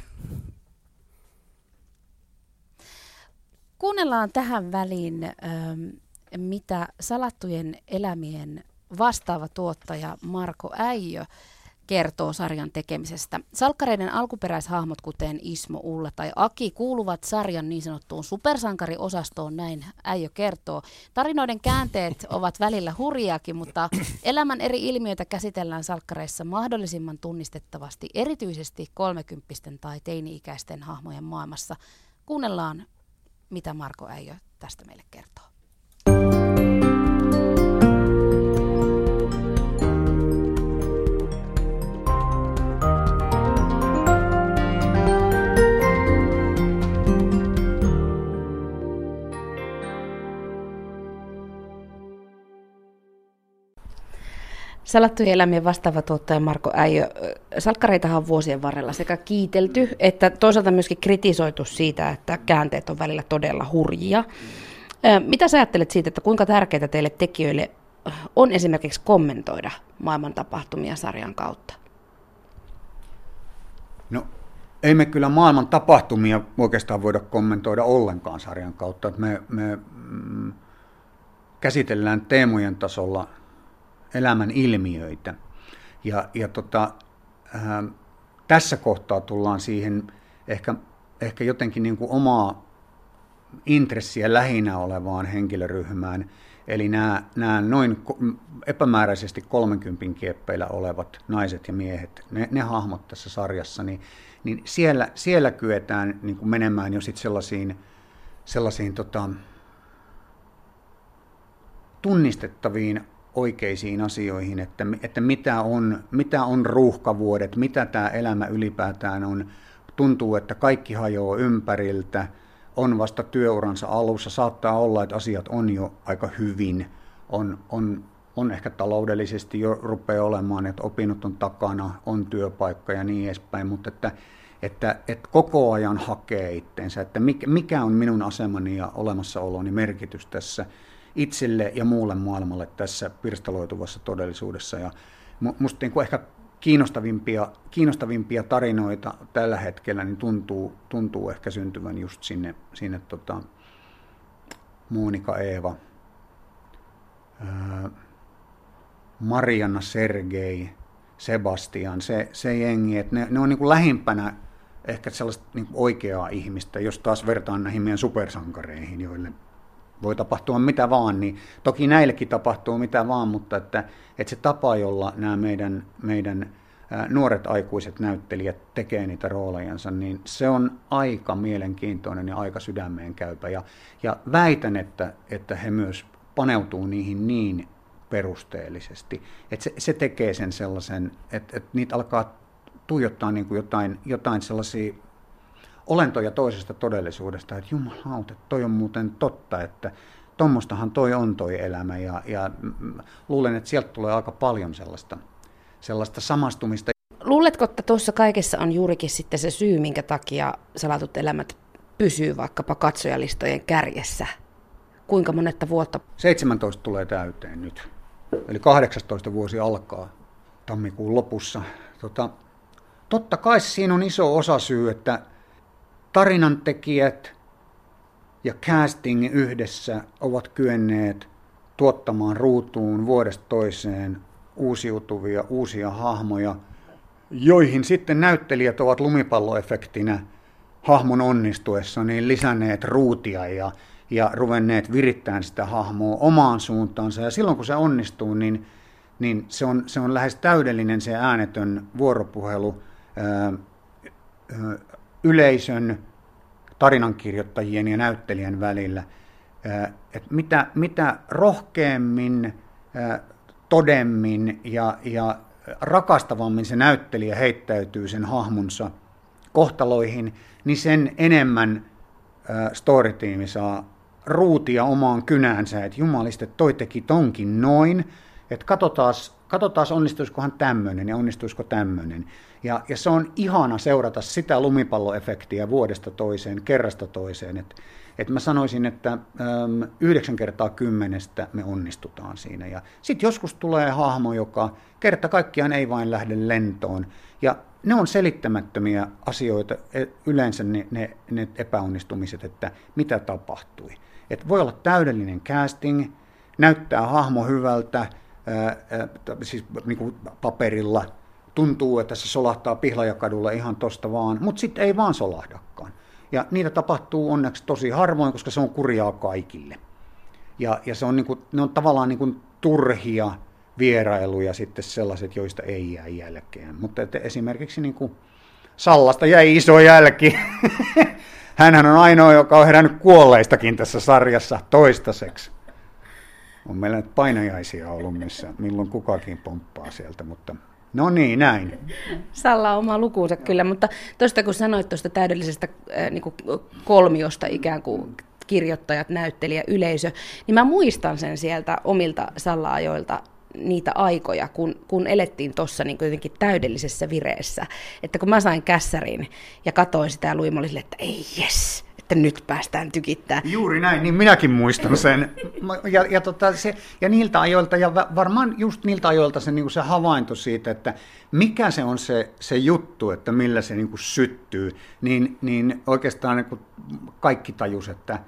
Kuunnellaan tähän väliin, ähm, mitä salattujen elämien vastaava tuottaja Marko Äijö kertoo sarjan tekemisestä. Salkkareiden alkuperäishahmot, kuten Ismo, Ulla tai Aki, kuuluvat sarjan niin sanottuun supersankariosastoon, näin äijö kertoo. Tarinoiden käänteet ovat välillä hurjaakin, mutta elämän eri ilmiöitä käsitellään salkkareissa mahdollisimman tunnistettavasti, erityisesti kolmekymppisten tai teini-ikäisten hahmojen maailmassa. Kuunnellaan, mitä Marko Äijö tästä meille kertoo. Salattujen elämien vastaava tuottaja Marko Äijö. Salkkareitahan on vuosien varrella sekä kiitelty että toisaalta myöskin kritisoitu siitä, että käänteet on välillä todella hurjia. Mitä sä ajattelet siitä, että kuinka tärkeää teille tekijöille on esimerkiksi kommentoida maailman tapahtumia sarjan kautta? No ei me kyllä maailman tapahtumia oikeastaan voida kommentoida ollenkaan sarjan kautta. Me, me mm, käsitellään teemojen tasolla elämän ilmiöitä. Ja, ja tota, ää, tässä kohtaa tullaan siihen ehkä, ehkä jotenkin niin kuin omaa intressiä lähinnä olevaan henkilöryhmään, eli nämä, nämä noin epämääräisesti 30 kieppeillä olevat naiset ja miehet, ne, ne hahmot tässä sarjassa, niin, niin siellä, siellä kyetään niin kuin menemään jo sitten sellaisiin, sellaisiin tota, tunnistettaviin oikeisiin asioihin, että, että mitä, on, mitä on ruuhkavuodet, mitä tämä elämä ylipäätään on. Tuntuu, että kaikki hajoaa ympäriltä, on vasta työuransa alussa, saattaa olla, että asiat on jo aika hyvin, on, on, on ehkä taloudellisesti jo rupeaa olemaan, että opinnot on takana, on työpaikka ja niin edespäin, mutta että, että, että koko ajan hakee itteensä, että mikä on minun asemani ja olemassaoloni merkitys tässä – itselle ja muulle maailmalle tässä pirstaloituvassa todellisuudessa. Ja musta niin kuin ehkä kiinnostavimpia, kiinnostavimpia tarinoita tällä hetkellä niin tuntuu, tuntuu ehkä syntyvän just sinne, sinne tota, Monika Eeva, ää, Marianna Sergei, Sebastian, se, se jengi, että ne, ne on niin kuin lähimpänä ehkä sellaista niin oikeaa ihmistä, jos taas vertaan näihin meidän supersankareihin, joille voi tapahtua mitä vaan, niin toki näillekin tapahtuu mitä vaan, mutta että, että se tapa, jolla nämä meidän, meidän nuoret aikuiset näyttelijät tekee niitä roolejansa, niin se on aika mielenkiintoinen ja aika sydämeen käypä. Ja, ja väitän, että, että he myös paneutuu niihin niin perusteellisesti, että se, se tekee sen sellaisen, että, että niitä alkaa tuijottaa niin kuin jotain, jotain sellaisia olentoja toisesta todellisuudesta, että jumalauta, toi on muuten totta, että tuommoistahan toi on toi elämä ja, ja luulen, että sieltä tulee aika paljon sellaista, sellaista samastumista. Luuletko, että tuossa kaikessa on juurikin sitten se syy, minkä takia salatut elämät pysyy vaikkapa katsojalistojen kärjessä? Kuinka monetta vuotta? 17 tulee täyteen nyt. Eli 18 vuosi alkaa tammikuun lopussa. Tota, totta kai siinä on iso osa syy, että tarinantekijät ja casting yhdessä ovat kyenneet tuottamaan ruutuun vuodesta toiseen uusiutuvia uusia hahmoja, joihin sitten näyttelijät ovat lumipalloefektinä hahmon onnistuessa niin lisänneet ruutia ja, ja ruvenneet virittämään sitä hahmoa omaan suuntaansa. Ja silloin kun se onnistuu, niin, niin se, on, se on lähes täydellinen se äänetön vuoropuhelu yleisön, tarinankirjoittajien ja näyttelijän välillä. Että mitä, mitä rohkeammin, todemmin ja, ja rakastavammin se näyttelijä heittäytyy sen hahmonsa kohtaloihin, niin sen enemmän storytiimi saa ruutia omaan kynäänsä, että jumaliste, toi teki tonkin noin, että katsotaan katsotaan onnistuisikohan tämmöinen ja onnistuisiko tämmöinen. Ja, ja se on ihana seurata sitä lumipalloefektiä vuodesta toiseen, kerrasta toiseen. Että et mä sanoisin, että yhdeksän kertaa kymmenestä me onnistutaan siinä. Ja sitten joskus tulee hahmo, joka kerta kaikkiaan ei vain lähde lentoon. Ja ne on selittämättömiä asioita, e, yleensä ne, ne, ne epäonnistumiset, että mitä tapahtui. Et voi olla täydellinen casting, näyttää hahmo hyvältä, siis niin kuin paperilla, tuntuu, että se solahtaa Pihlajakadulla ihan tosta vaan, mutta sitten ei vaan solahdakaan. Ja niitä tapahtuu onneksi tosi harvoin, koska se on kurjaa kaikille. Ja, ja se on niin kuin, ne on tavallaan niin kuin turhia vierailuja sitten sellaiset, joista ei jää jälkeen. Mutta että esimerkiksi niin kuin Sallasta jäi iso jälki. Hänhän on ainoa, joka on herännyt kuolleistakin tässä sarjassa toistaiseksi. On meillä nyt painajaisia ollut, missä milloin kukakin pomppaa sieltä, mutta No niin, näin. Salla on oma lukuunsa kyllä, mutta tuosta kun sanoit tuosta täydellisestä äh, niin kuin kolmiosta ikään kuin kirjoittajat, näyttelijä, yleisö, niin mä muistan sen sieltä omilta Salla-ajoilta niitä aikoja, kun, kun elettiin tuossa niin jotenkin täydellisessä vireessä. Että kun mä sain kässärin ja katoin sitä ja luin, olin että ei jes, että nyt päästään tykittämään. Juuri näin, niin minäkin muistan sen. Ja, ja, tota, se, ja niiltä ajoilta, ja varmaan just niiltä ajoilta se, niin se havainto siitä, että mikä se on se, se juttu, että millä se niin syttyy, niin, niin oikeastaan niin kaikki tajus, että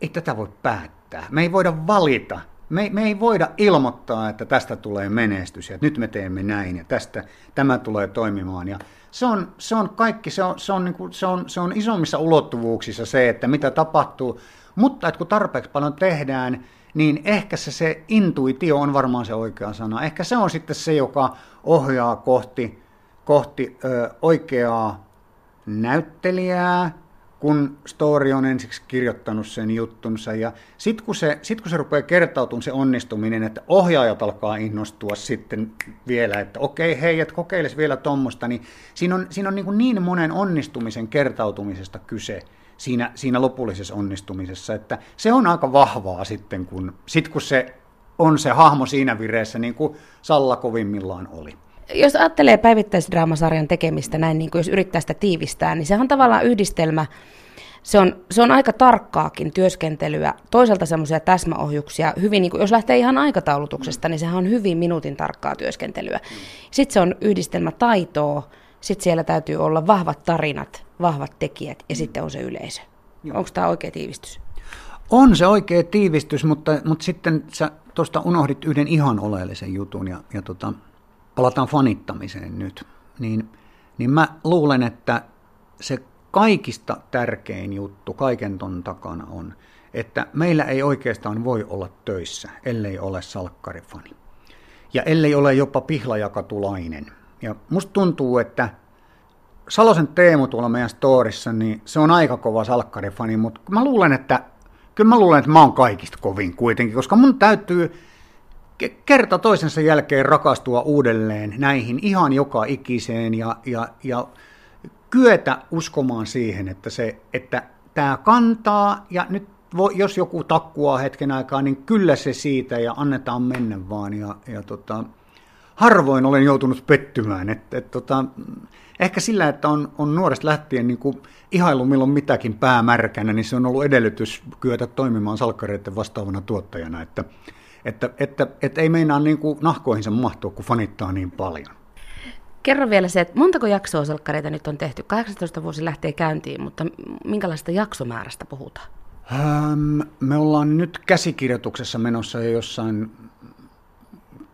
ei tätä voi päättää. Me ei voida valita me, me ei voida ilmoittaa, että tästä tulee menestys ja nyt me teemme näin ja tästä tämä tulee toimimaan. Ja se on, se on kaikki, se on, se, on niin kuin, se, on, se on isommissa ulottuvuuksissa se, että mitä tapahtuu, mutta että kun tarpeeksi paljon tehdään, niin ehkä se, se intuitio on varmaan se oikea sana. Ehkä se on sitten se, joka ohjaa kohti, kohti ö, oikeaa näyttelijää, kun Story on ensiksi kirjoittanut sen juttunsa. Ja sitten kun, se, sit kun se rupeaa kertautumaan se onnistuminen, että ohjaajat alkaa innostua sitten vielä, että okei, hei, että kokeiles vielä tuommoista, niin siinä on, siinä on niin, niin monen onnistumisen kertautumisesta kyse siinä, siinä lopullisessa onnistumisessa, että se on aika vahvaa sitten, kun, sit kun se on se hahmo siinä vireessä, niin kuin Salla kovimmillaan oli jos ajattelee päivittäisdraamasarjan tekemistä näin, niin kuin jos yrittää sitä tiivistää, niin sehän on tavallaan yhdistelmä. Se on, se on aika tarkkaakin työskentelyä, toisaalta semmoisia täsmäohjuksia, hyvin, niin kuin, jos lähtee ihan aikataulutuksesta, niin sehän on hyvin minuutin tarkkaa työskentelyä. Sitten se on yhdistelmä taitoa, sitten siellä täytyy olla vahvat tarinat, vahvat tekijät ja sitten on se yleisö. Onko tämä oikea tiivistys? On se oikea tiivistys, mutta, mutta sitten sä tuosta unohdit yhden ihan oleellisen jutun ja, ja tota, palataan fanittamiseen nyt, niin, niin mä luulen, että se kaikista tärkein juttu kaiken ton takana on, että meillä ei oikeastaan voi olla töissä, ellei ole salkkarifani. Ja ellei ole jopa pihlajakatulainen. Ja musta tuntuu, että Salosen Teemu tuolla meidän storissa, niin se on aika kova salkkarifani, mutta mä luulen, että kyllä mä luulen, että mä oon kaikista kovin kuitenkin, koska mun täytyy kerta toisensa jälkeen rakastua uudelleen näihin ihan joka ikiseen ja, ja, ja kyetä uskomaan siihen, että, se, että tämä kantaa ja nyt voi, jos joku takkuaa hetken aikaa, niin kyllä se siitä ja annetaan mennä vaan. Ja, ja tota, harvoin olen joutunut pettymään. Et, et, tota, ehkä sillä, että on, on nuoresta lähtien niin kuin ihailu milloin mitäkin päämärkänä, niin se on ollut edellytys kyetä toimimaan salkkareiden vastaavana tuottajana. Että, että, että, että ei meinaa niin kuin nahkoihinsa mahtua, kun fanittaa niin paljon. Kerro vielä se, että montako jaksoa salkkareita nyt on tehty? 18 vuosi lähtee käyntiin, mutta minkälaista jaksomäärästä puhutaan? Ähm, me ollaan nyt käsikirjoituksessa menossa jo jossain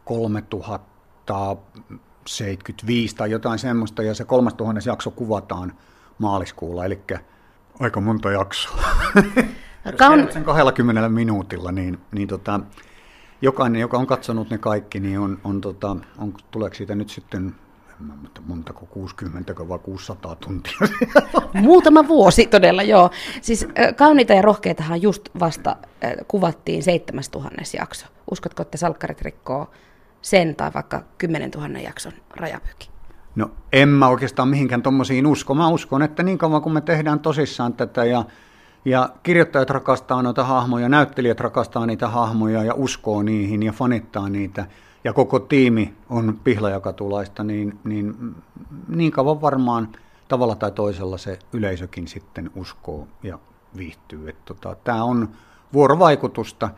3075 tai jotain semmoista, ja se 3000 jakso kuvataan maaliskuulla, eli aika monta jaksoa. Kaun... sen 20 minuutilla, niin, niin tota, jokainen, joka on katsonut ne kaikki, niin on, on, tota, on tuleeko siitä nyt sitten montako, 60 vai 600 tuntia. Muutama vuosi todella, joo. Siis Kauniita ja rohkeitahan just vasta kuvattiin 7000 jakso. Uskotko, että salkkarit rikkoo sen tai vaikka 10 000 jakson rajapyki? No en mä oikeastaan mihinkään tommosiin usko. Mä uskon, että niin kauan kun me tehdään tosissaan tätä ja ja kirjoittajat rakastaa noita hahmoja, näyttelijät rakastaa niitä hahmoja ja uskoo niihin ja fanittaa niitä, ja koko tiimi on pihlajakatulaista, niin niin, niin kauan varmaan tavalla tai toisella se yleisökin sitten uskoo ja viihtyy. Tota, Tämä on vuorovaikutusta.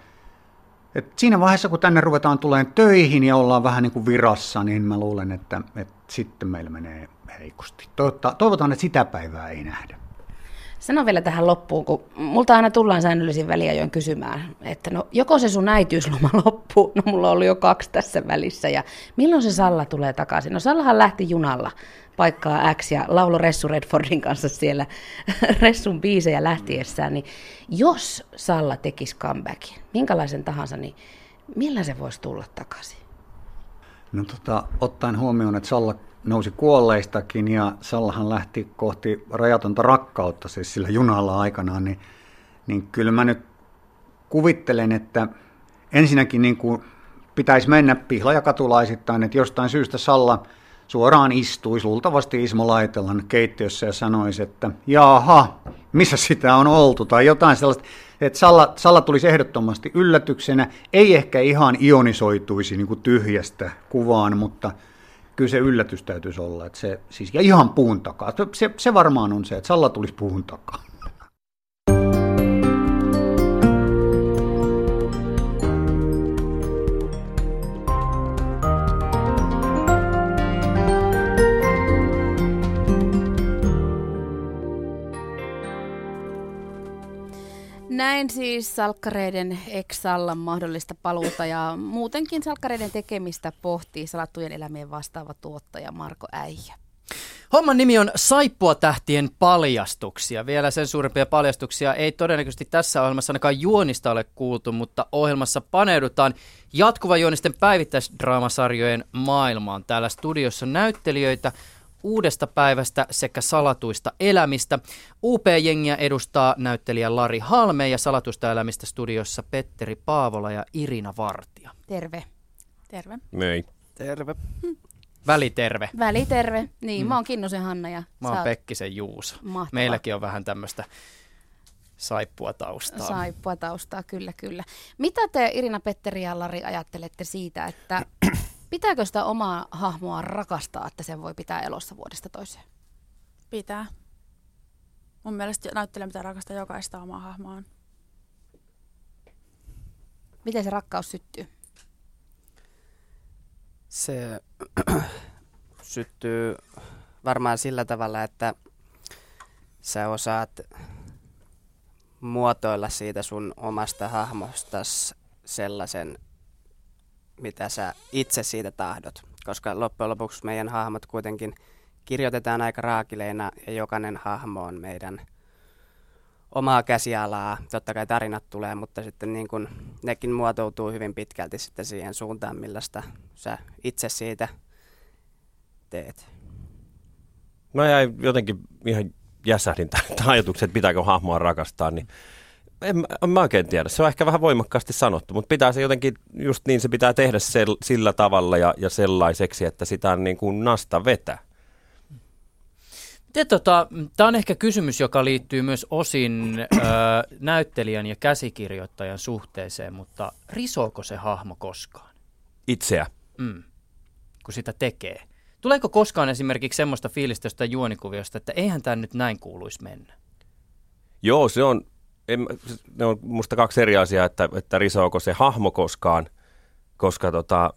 Et siinä vaiheessa, kun tänne ruvetaan tulemaan töihin ja ollaan vähän niin kuin virassa, niin mä luulen, että, että sitten meillä menee heikosti. Toivotaan, että sitä päivää ei nähdä. Sano vielä tähän loppuun, kun multa aina tullaan säännöllisin väliajoin kysymään, että no joko se sun äitiysloma loppuu, no mulla oli jo kaksi tässä välissä, ja milloin se Salla tulee takaisin? No Sallahan lähti junalla paikkaa X ja laulo Ressu Redfordin kanssa siellä Ressun biisejä lähtiessään, niin jos Salla tekisi comebackin, minkälaisen tahansa, niin millä se voisi tulla takaisin? No tota, ottaen huomioon, että Salla nousi kuolleistakin ja Sallahan lähti kohti rajatonta rakkautta siis sillä junalla aikanaan, niin, niin kyllä mä nyt kuvittelen, että ensinnäkin niin kuin pitäisi mennä pihlajakatulaisittain, että jostain syystä Salla suoraan istuisi luultavasti Ismo Laitelan keittiössä ja sanoisi, että jaha, missä sitä on oltu, tai jotain sellaista, että Salla, Salla tulisi ehdottomasti yllätyksenä, ei ehkä ihan ionisoituisi niin kuin tyhjästä kuvaan, mutta kyllä se yllätys täytyisi olla, että se, siis, ja ihan puun takaa, se, se varmaan on se, että Salla tulisi puun takaa. Näin siis salkkareiden Exallan mahdollista paluuta ja muutenkin salkkareiden tekemistä pohtii salattujen elämien vastaava tuottaja Marko Äijä. Homman nimi on Saippua tähtien paljastuksia. Vielä sen suurempia paljastuksia ei todennäköisesti tässä ohjelmassa ainakaan juonista ole kuultu, mutta ohjelmassa paneudutaan jatkuvajuonisten päivittäisdraamasarjojen maailmaan. Täällä studiossa näyttelijöitä uudesta päivästä sekä salatuista elämistä. UP-jengiä edustaa näyttelijä Lari Halme ja salatuista elämistä studiossa Petteri Paavola ja Irina Vartija. Terve. Terve. Mei. Terve. Väliterve. Väliterve. Niin, mm. mä oon Kinnusen Hanna ja Mä oon Pekkisen Juuso. Mahtava. Meilläkin on vähän tämmöistä saippua taustaa. Saippua taustaa, kyllä, kyllä. Mitä te Irina, Petteri ja Lari ajattelette siitä, että Pitääkö sitä omaa hahmoa rakastaa, että sen voi pitää elossa vuodesta toiseen? Pitää. Mun mielestä näyttelijä pitää rakastaa jokaista omaa hahmoaan. Miten se rakkaus syttyy? Se syttyy varmaan sillä tavalla, että sä osaat muotoilla siitä sun omasta hahmostas sellaisen mitä sä itse siitä tahdot. Koska loppujen lopuksi meidän hahmot kuitenkin kirjoitetaan aika raakileina ja jokainen hahmo on meidän omaa käsialaa. Totta kai tarinat tulee, mutta sitten niin kun nekin muotoutuu hyvin pitkälti sitten siihen suuntaan, millaista sä itse siitä teet. Mä jäin jotenkin ihan jäsähdin tämän ajatuksen, että pitääkö hahmoa rakastaa, niin en, en mä oikein tiedä. Se on ehkä vähän voimakkaasti sanottu, mutta pitää se jotenkin, just niin se pitää tehdä sel, sillä tavalla ja, ja sellaiseksi, että sitä on niin kuin nasta vetä. Tota, Tämä on ehkä kysymys, joka liittyy myös osin ö, näyttelijän ja käsikirjoittajan suhteeseen, mutta risooko se hahmo koskaan? Itseä. Mm, kun sitä tekee. Tuleeko koskaan esimerkiksi semmoista fiilistä jostain juonikuviosta, että eihän tämä nyt näin kuuluisi mennä? Joo, se on, en, ne on musta kaksi eri asiaa, että, että risoako se hahmo koskaan, koska tota,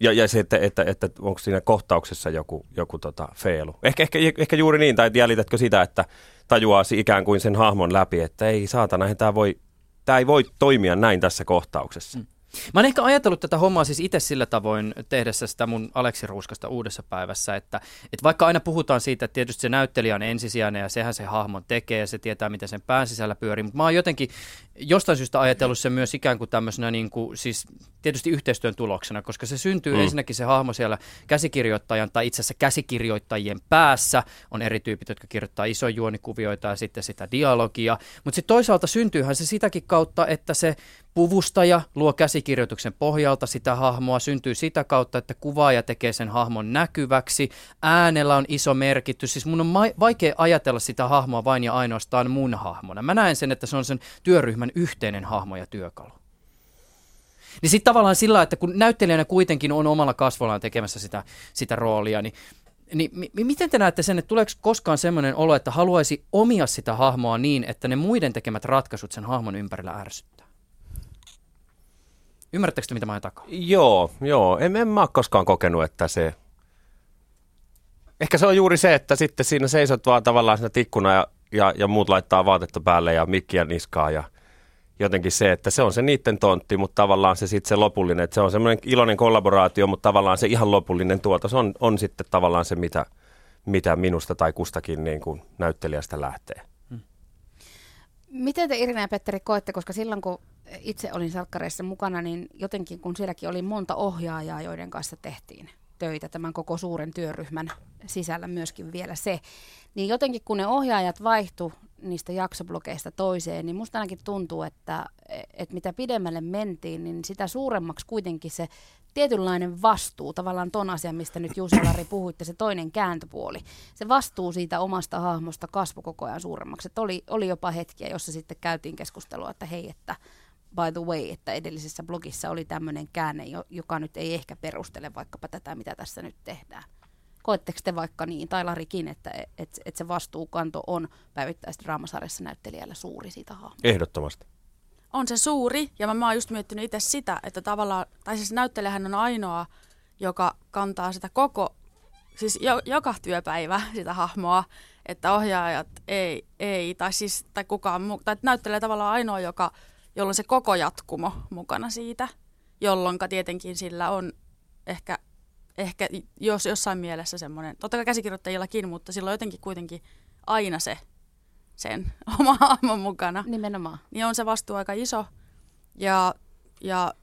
ja, ja se, että, että, että onko siinä kohtauksessa joku, joku tota feilu. Ehkä, ehkä, ehkä juuri niin, tai jäljitätkö sitä, että tajuaa ikään kuin sen hahmon läpi, että ei saatana, tämä, voi, tämä ei voi toimia näin tässä kohtauksessa. Mm. Mä oon ehkä ajatellut tätä hommaa siis itse sillä tavoin tehdessä sitä mun Aleksi Ruuskasta uudessa päivässä, että, että vaikka aina puhutaan siitä, että tietysti se näyttelijä on ensisijainen ja sehän se hahmon tekee ja se tietää, miten sen pään sisällä pyörii, mutta mä oon jotenkin jostain syystä ajatellut sen myös ikään kuin tämmöisenä niin kuin, siis tietysti yhteistyön tuloksena, koska se syntyy mm. ensinnäkin se hahmo siellä käsikirjoittajan tai itse asiassa käsikirjoittajien päässä. On eri tyypit, jotka kirjoittaa isoja juonikuvioita ja sitten sitä dialogia. Mutta sitten toisaalta syntyyhän se sitäkin kautta, että se puvustaja luo käsikirjoituksen pohjalta sitä hahmoa, syntyy sitä kautta, että kuvaaja tekee sen hahmon näkyväksi, äänellä on iso merkitys, siis mun on ma- vaikea ajatella sitä hahmoa vain ja ainoastaan mun hahmona. Mä näen sen, että se on sen työryhmän yhteinen hahmo ja työkalu. Niin sitten tavallaan sillä, että kun näyttelijänä kuitenkin on omalla kasvollaan tekemässä sitä, sitä roolia, niin niin mi- miten te näette sen, että tuleeko koskaan semmoinen olo, että haluaisi omia sitä hahmoa niin, että ne muiden tekemät ratkaisut sen hahmon ympärillä ärsyttää? Ymmärrättekö te, mitä mä ajan takaa? Joo, joo. En, en mä ole koskaan kokenut, että se... Ehkä se on juuri se, että sitten siinä seisot vaan tavallaan siinä tikkuna ja, ja, ja muut laittaa vaatetta päälle ja mikkiä niskaa ja jotenkin se, että se on se niiden tontti, mutta tavallaan se sitten se lopullinen, että se on semmoinen iloinen kollaboraatio, mutta tavallaan se ihan lopullinen tuotos on, on sitten tavallaan se, mitä, mitä minusta tai kustakin niin kuin näyttelijästä lähtee. Miten te Irina ja Petteri koette, koska silloin kun itse olin salkkareissa mukana, niin jotenkin kun sielläkin oli monta ohjaajaa, joiden kanssa tehtiin töitä tämän koko suuren työryhmän sisällä myöskin vielä se, niin jotenkin kun ne ohjaajat vaihtu niistä jaksoblogeista toiseen, niin musta ainakin tuntuu, että, että mitä pidemmälle mentiin, niin sitä suuremmaksi kuitenkin se tietynlainen vastuu, tavallaan ton asian, mistä nyt Jussi Lari puhuitte, se toinen kääntöpuoli. Se vastuu siitä omasta hahmosta kasvoi koko ajan suuremmaksi. Että oli, oli jopa hetkiä, jossa sitten käytiin keskustelua, että hei, että by the way, että edellisessä blogissa oli tämmöinen käänne, joka nyt ei ehkä perustele vaikkapa tätä, mitä tässä nyt tehdään. Koetteko te vaikka niin, tai Larikin, että et, et se vastuukanto on päivittäisdraamasarjassa näyttelijällä suuri siitä hahmosta? Ehdottomasti. On se suuri, ja mä, mä oon just miettinyt itse sitä, että tavallaan, tai siis näyttelijähän on ainoa, joka kantaa sitä koko, siis jo, joka työpäivä sitä hahmoa, että ohjaajat ei, ei tai siis, tai kukaan muu, tai näyttelijä tavallaan ainoa, joka, jolloin se koko jatkumo mukana siitä, jolloin tietenkin sillä on ehkä ehkä jos jossain mielessä semmoinen, totta kai käsikirjoittajillakin, mutta silloin jotenkin kuitenkin aina se sen oma hahmon mukana. Nimenomaan. Niin on se vastuu aika iso. Ja, ja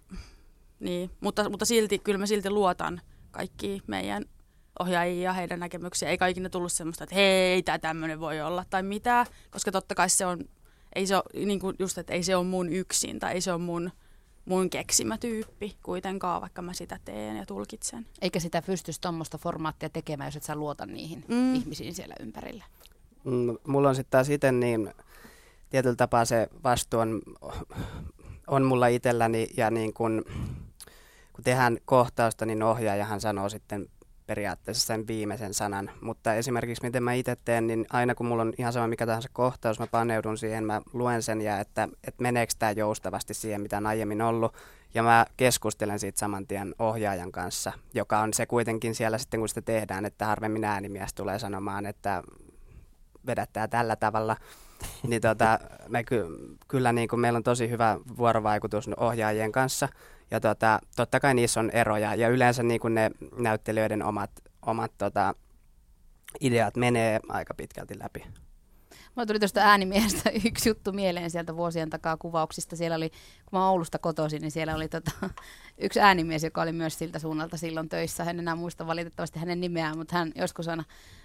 niin, mutta, mutta silti, kyllä mä silti luotan kaikki meidän ohjaajia ja heidän näkemyksiä. Ei kaikille tullut semmoista, että hei, tämä tämmöinen voi olla tai mitä, koska totta kai se on, ei se ole, niin kuin just, että ei se ole mun yksin tai ei se ole mun mun keksimä tyyppi kuitenkaan, vaikka mä sitä teen ja tulkitsen. Eikä sitä pystyisi tuommoista formaattia tekemään, jos et sä luota niihin mm. ihmisiin siellä ympärillä. Mm, mulla on sitten taas itse niin, tietyllä tapaa se vastuu on, on mulla itselläni ja niin kun, kun tehdään kohtausta, niin ohjaajahan sanoo sitten periaatteessa sen viimeisen sanan. Mutta esimerkiksi miten mä itse teen, niin aina kun mulla on ihan sama mikä tahansa kohtaus, mä paneudun siihen, mä luen sen ja että, että meneekö tämä joustavasti siihen, mitä on aiemmin ollut. Ja mä keskustelen siitä saman tien ohjaajan kanssa, joka on se kuitenkin siellä sitten, kun sitä tehdään, että harvemmin äänimies tulee sanomaan, että vedättää tällä tavalla. niin tota, me ky- kyllä niin kuin meillä on tosi hyvä vuorovaikutus ohjaajien kanssa – ja tota, totta kai niissä on eroja ja yleensä niin kuin ne näyttelijöiden omat, omat tota, ideat menee aika pitkälti läpi. Mulla tuli tuosta äänimiehestä yksi juttu mieleen sieltä vuosien takaa kuvauksista. Siellä oli, kun mä Oulusta kotoisin, niin siellä oli tota, yksi äänimies, joka oli myös siltä suunnalta silloin töissä. En enää muista valitettavasti hänen nimeään, mutta hän joskus aina,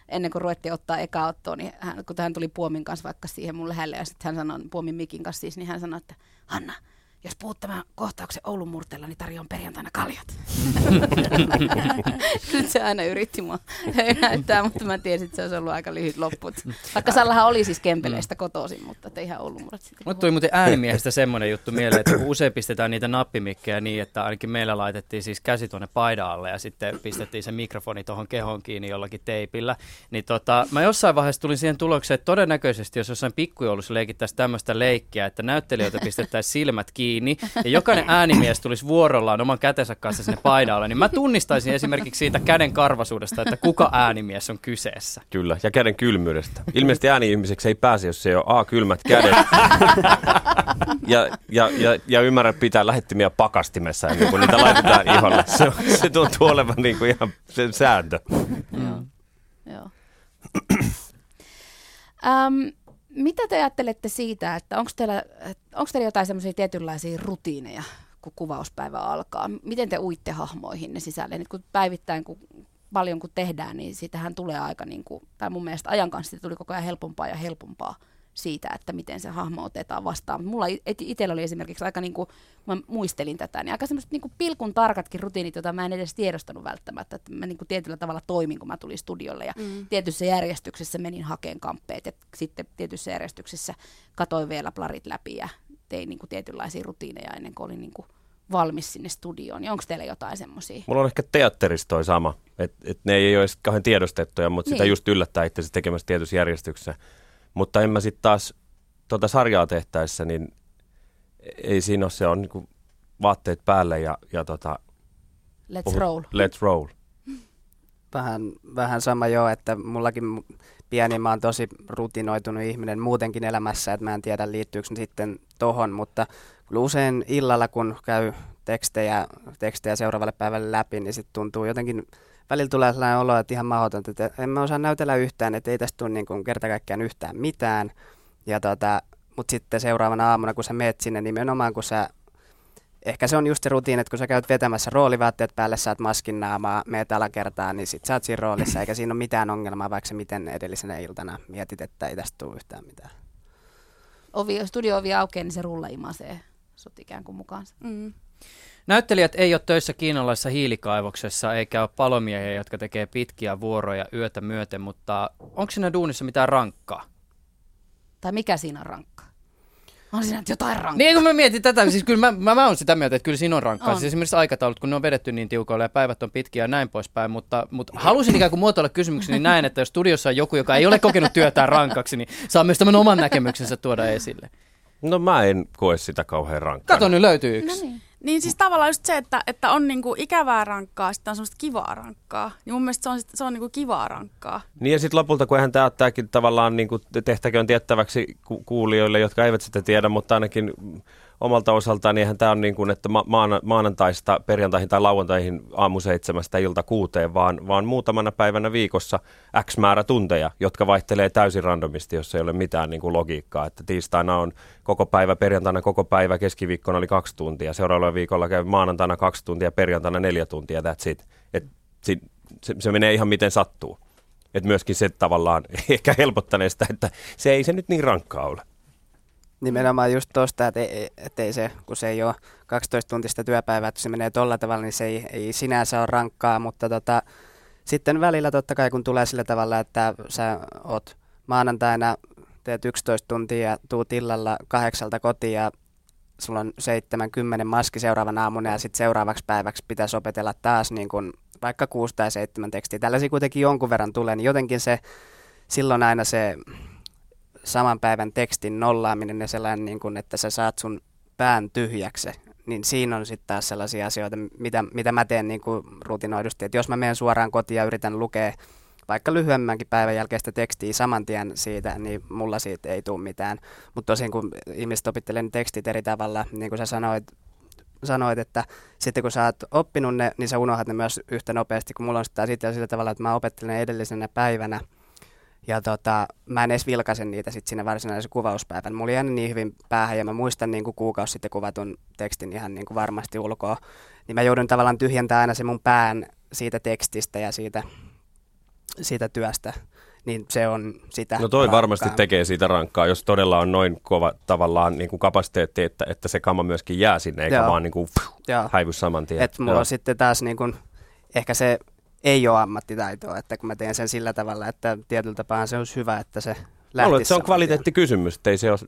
ennen kuin ruvettiin ottaa eka ottoa, niin hän, kun hän tuli Puomin kanssa vaikka siihen mun lähelle, ja sitten hän sanoi, Puomin Mikin kanssa siis, niin hän sanoi, että Hanna, jos puhut tämän kohtauksen Oulun murteella, niin tarjoan perjantaina kaljat. Nyt se aina yritti mua näyttää, mutta mä tiesin, että se olisi ollut aika lyhyt lopput. Vaikka Sallahan oli siis Kempeleistä kotoisin, mutta ei ihan Oulun sitten. Mutta tuli muuten äänimiehestä semmoinen juttu mieleen, että kun usein pistetään niitä nappimikkejä niin, että ainakin meillä laitettiin siis käsi tuonne paidan alle ja sitten pistettiin se mikrofoni tuohon kehon kiinni jollakin teipillä, niin tota, mä jossain vaiheessa tulin siihen tulokseen, että todennäköisesti jos jossain pikkujoulussa leikittäisiin tämmöistä leikkiä, että näyttelijöitä pistettäisiin silmät kiinni, kiinni ja jokainen äänimies tulisi vuorollaan oman kätensä kanssa sinne paidalle, niin mä tunnistaisin esimerkiksi siitä käden karvasuudesta, että kuka äänimies on kyseessä. Kyllä, ja käden kylmyydestä. Ilmeisesti ääni-ihmiseksi ei pääse, jos se ei ole A, kylmät kädet. ja, ja, ja, ja ymmärrä pitää lähettimiä pakastimessa ennen kuin niitä laitetaan iholle. Se, se tuntuu olevan niin kuin ihan sen sääntö. Joo. Joo. um, mitä te ajattelette siitä, että onko teillä, onko teillä jotain semmoisia tietynlaisia rutiineja, kun kuvauspäivä alkaa? Miten te uitte hahmoihin ne sisälle? Nyt kun päivittäin, kun paljon kun tehdään, niin siitähän tulee aika, niin kuin, tai mun mielestä ajan kanssa tuli koko ajan helpompaa ja helpompaa siitä, että miten se hahmo otetaan vastaan. Mulla itsellä oli esimerkiksi aika, niin kuin, mä muistelin tätä, niin aika semmoiset niin kuin pilkun tarkatkin rutiinit, joita mä en edes tiedostanut välttämättä, että mä niin kuin tietyllä tavalla toimin, kun mä tulin studiolle ja mm. tietyssä järjestyksessä menin hakeen kamppeet ja sitten tietyssä järjestyksessä katoin vielä plarit läpi ja tein niin kuin tietynlaisia rutiineja ennen kuin olin niin kuin valmis sinne studioon, niin onko teillä jotain semmoisia? Mulla on ehkä teatterissa toi sama, että et ne ei ole edes kauhean tiedostettuja, mutta sitä Niin. just yllättää itse tekemässä tietyssä järjestyksessä. Mutta en mä sitten taas tuota sarjaa tehtäessä, niin ei siinä ole, se on niinku vaatteet päälle ja, ja tota, Let's puhut- roll. let's roll. Vähän, vähän sama joo, että mullakin mu- pieni mä oon tosi rutinoitunut ihminen muutenkin elämässä, että mä en tiedä liittyykö ne sitten tohon, mutta usein illalla kun käy tekstejä, tekstejä seuraavalle päivälle läpi, niin sitten tuntuu jotenkin, välillä tulee sellainen olo, että ihan mahdotonta, että en mä osaa näytellä yhtään, että ei tästä tule niin kuin kerta kaikkiaan yhtään mitään. Ja tota, mutta sitten seuraavana aamuna, kun sä meet sinne, nimenomaan kun sä ehkä se on just se rutiini, että kun sä käyt vetämässä roolivaatteet päälle, saat maskin naamaa, meet alakertaan, niin sit sä oot siinä roolissa, eikä siinä ole mitään ongelmaa, vaikka sä miten edellisenä iltana mietit, että ei tästä tule yhtään mitään. Ovi, studio-ovi aukeaa, niin se rulla imasee sut ikään kuin mukaansa. Mm. Näyttelijät ei ole töissä kiinalaisessa hiilikaivoksessa eikä ole palomiehiä, jotka tekee pitkiä vuoroja yötä myöten, mutta onko siinä duunissa mitään rankkaa? Tai mikä siinä on rankkaa? On siinä jotain rankkaa. Niin kun mä mietin tätä, siis kyllä mä, mä, mä oon sitä mieltä, että kyllä siinä on rankkaa. On. Siis esimerkiksi aikataulut, kun ne on vedetty niin tiukoille ja päivät on pitkiä ja näin poispäin, mutta, mutta halusin ikään kuin muotoilla kysymyksen, niin näen, että jos studiossa on joku, joka ei ole kokenut työtään rankaksi, niin saa myös tämän oman näkemyksensä tuoda esille. No mä en koe sitä kauhean rankkaa. Kato, nyt löytyy yksi. No niin. Niin siis tavallaan just se, että, että on niinku ikävää rankkaa, sitten on semmoista kivaa rankkaa. Niin mun mielestä se on, se on niinku kivaa rankkaa. Niin ja sitten lopulta, kun eihän tämä tavallaan niin kuin tehtäköön tiettäväksi ku- kuulijoille, jotka eivät sitä tiedä, mutta ainakin omalta osaltaan, niin eihän tämä on niin kuin, että ma- maana- maanantaista perjantaihin tai lauantaihin aamu seitsemästä ilta kuuteen, vaan, vaan muutamana päivänä viikossa X määrä tunteja, jotka vaihtelee täysin randomisti, jos ei ole mitään niin kuin logiikkaa. Että tiistaina on koko päivä, perjantaina koko päivä, keskiviikkona oli kaksi tuntia, seuraavalla viikolla käy maanantaina kaksi tuntia, perjantaina neljä tuntia, that's it. Et si- se, se menee ihan miten sattuu. Et myöskin se tavallaan ehkä helpottanee sitä, että se ei se nyt niin rankkaa ole. Nimenomaan just tosta, että ei, että ei se, kun se ei ole 12 tuntista työpäivää, että se menee tolla tavalla, niin se ei, ei sinänsä ole rankkaa, mutta tota, sitten välillä totta kai kun tulee sillä tavalla, että sä oot maanantaina, teet 11 tuntia tuut illalla kahdeksalta kotiin ja sulla on 70 maski seuraavana aamuna ja sitten seuraavaksi päiväksi pitäisi opetella taas niin kun vaikka kuusi tai seitsemän tekstiä. Tällaisia kuitenkin jonkun verran tulee, niin jotenkin se silloin aina se saman päivän tekstin nollaaminen ja sellainen, niin kuin, että sä saat sun pään tyhjäksi, niin siinä on sitten taas sellaisia asioita, mitä, mitä mä teen niin kuin rutinoidusti. Että jos mä menen suoraan kotiin ja yritän lukea vaikka lyhyemmänkin päivän jälkeistä tekstiä saman tien siitä, niin mulla siitä ei tule mitään. Mutta tosin kun ihmiset opittelee ne tekstit eri tavalla, niin kuin sä sanoit, sanoit, että sitten kun sä oot oppinut ne, niin sä unohdat ne myös yhtä nopeasti, kun mulla on sitä sillä tavalla, että mä opettelen edellisenä päivänä, ja tota, mä en edes vilkaisen niitä sitten siinä varsinaisessa kuvauspäivän. Mulla oli jäänyt niin hyvin päähän ja mä muistan niin kuin kuukausi sitten kuvatun tekstin ihan niin kuin varmasti ulkoa. Niin mä joudun tavallaan tyhjentämään aina se mun pään siitä tekstistä ja siitä, siitä työstä. Niin se on sitä No toi rankkaa. varmasti tekee siitä rankkaa, jos todella on noin kova tavallaan niin kuin kapasiteetti, että, että se kama myöskin jää sinne, eikä Joo. vaan niin kuin, Joo. häivy saman tien. Et mulla Joo. on sitten taas niin kun, ehkä se ei ole ammattitaitoa, että kun mä teen sen sillä tavalla, että tietyllä tapaa se olisi hyvä, että se Mä luulen, lähtisi että se on kvaliteettikysymys. että Ei se ole,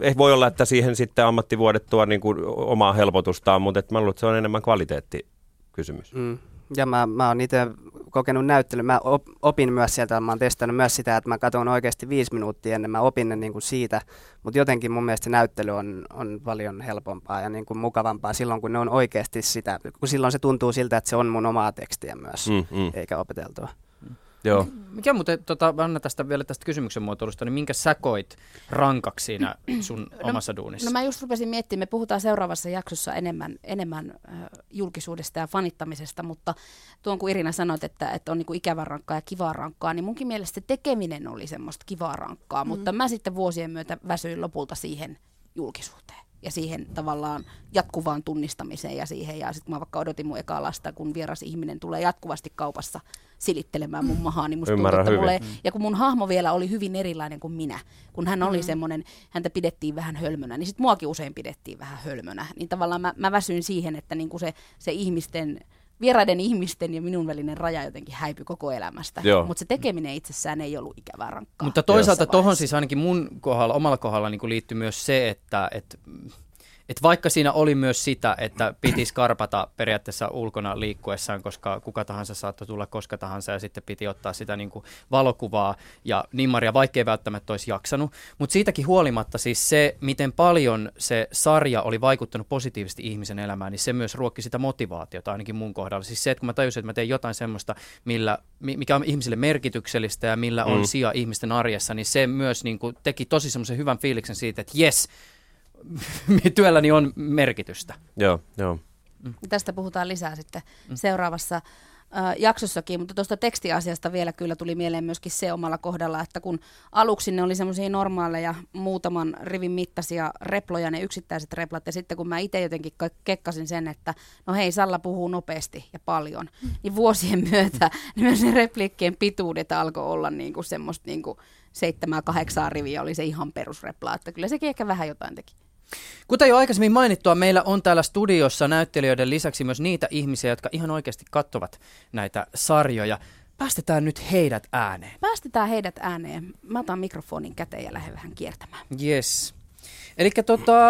ei voi olla, että siihen sitten ammattivuodet tuo niin kuin omaa helpotustaan, mutta että mä luulen, että se on enemmän kvaliteettikysymys. Mm. Ja mä, mä oon itse kokenut näyttelyn. Mä op, opin myös sieltä, mä oon testannut myös sitä, että mä katson oikeasti viisi minuuttia ennen, mä opin ne niin kuin siitä. Mutta jotenkin mun mielestä se näyttely on, on paljon helpompaa ja niin kuin mukavampaa silloin, kun ne on oikeasti sitä. Kun silloin se tuntuu siltä, että se on mun omaa tekstiä myös. Mm, mm. eikä opeteltua. Joo. Mikä muuten, tota, Anna tästä vielä tästä kysymyksen muotoilusta, niin minkä sä koit rankaksi siinä sun omassa duunissa? No mä just rupesin miettimään, me puhutaan seuraavassa jaksossa enemmän, enemmän äh, julkisuudesta ja fanittamisesta, mutta tuon kun Irina sanoit, että, että on niinku ikävä rankkaa ja kivaa rankkaa, niin munkin mielestä se tekeminen oli semmoista kivaa rankkaa, mm. mutta mä sitten vuosien myötä väsyin lopulta siihen julkisuuteen ja siihen tavallaan jatkuvaan tunnistamiseen ja siihen. Ja sitten kun mä vaikka odotin mun ekaa lasta, kun vieras ihminen tulee jatkuvasti kaupassa silittelemään mun mahaa, niin musta tuntuu, että mulle, ja kun mun hahmo vielä oli hyvin erilainen kuin minä, kun hän oli mm. semmoinen, häntä pidettiin vähän hölmönä, niin sitten muakin usein pidettiin vähän hölmönä. Niin tavallaan mä, mä väsyin siihen, että niinku se, se ihmisten, vieraiden ihmisten ja minun välinen raja jotenkin häipyi koko elämästä. Mutta se tekeminen itsessään ei ollut ikävää rankkaa. Mutta toisaalta tuohon siis ainakin mun kohdalla, omalla kohdalla niin liittyy myös se, että et, Et vaikka siinä oli myös sitä, että piti skarpata periaatteessa ulkona liikkuessaan, koska kuka tahansa saattoi tulla koska tahansa ja sitten piti ottaa sitä niin kuin valokuvaa ja nimmaria, vaikkei välttämättä olisi jaksanut. Mutta siitäkin huolimatta siis se, miten paljon se sarja oli vaikuttanut positiivisesti ihmisen elämään, niin se myös ruokki sitä motivaatiota ainakin mun kohdalla. Siis se, että kun mä tajusin, että mä teen jotain semmoista, millä, mikä on ihmisille merkityksellistä ja millä on mm. sija ihmisten arjessa, niin se myös niin kuin teki tosi semmoisen hyvän fiiliksen siitä, että jes, työlläni on merkitystä. Joo, joo. Mm. Tästä puhutaan lisää sitten mm. seuraavassa äh, jaksossakin, mutta tuosta tekstiasiasta vielä kyllä tuli mieleen myöskin se omalla kohdalla, että kun aluksi ne oli semmoisia normaaleja muutaman rivin mittaisia reploja, ne yksittäiset replat, ja sitten kun mä itse jotenkin kekkasin sen, että no hei, Salla puhuu nopeasti ja paljon, mm. niin vuosien myötä niin myös ne repliikkien pituudet alkoi olla niin kuin semmoista niin kuin seitsemää, kahdeksaa riviä oli se ihan perusrepla, että kyllä sekin ehkä vähän jotain teki. Kuten jo aikaisemmin mainittua, meillä on täällä studiossa näyttelijöiden lisäksi myös niitä ihmisiä, jotka ihan oikeasti katsovat näitä sarjoja. Päästetään nyt heidät ääneen. Päästetään heidät ääneen. Mä otan mikrofonin käteen ja lähden vähän kiertämään. Yes. Eli tota,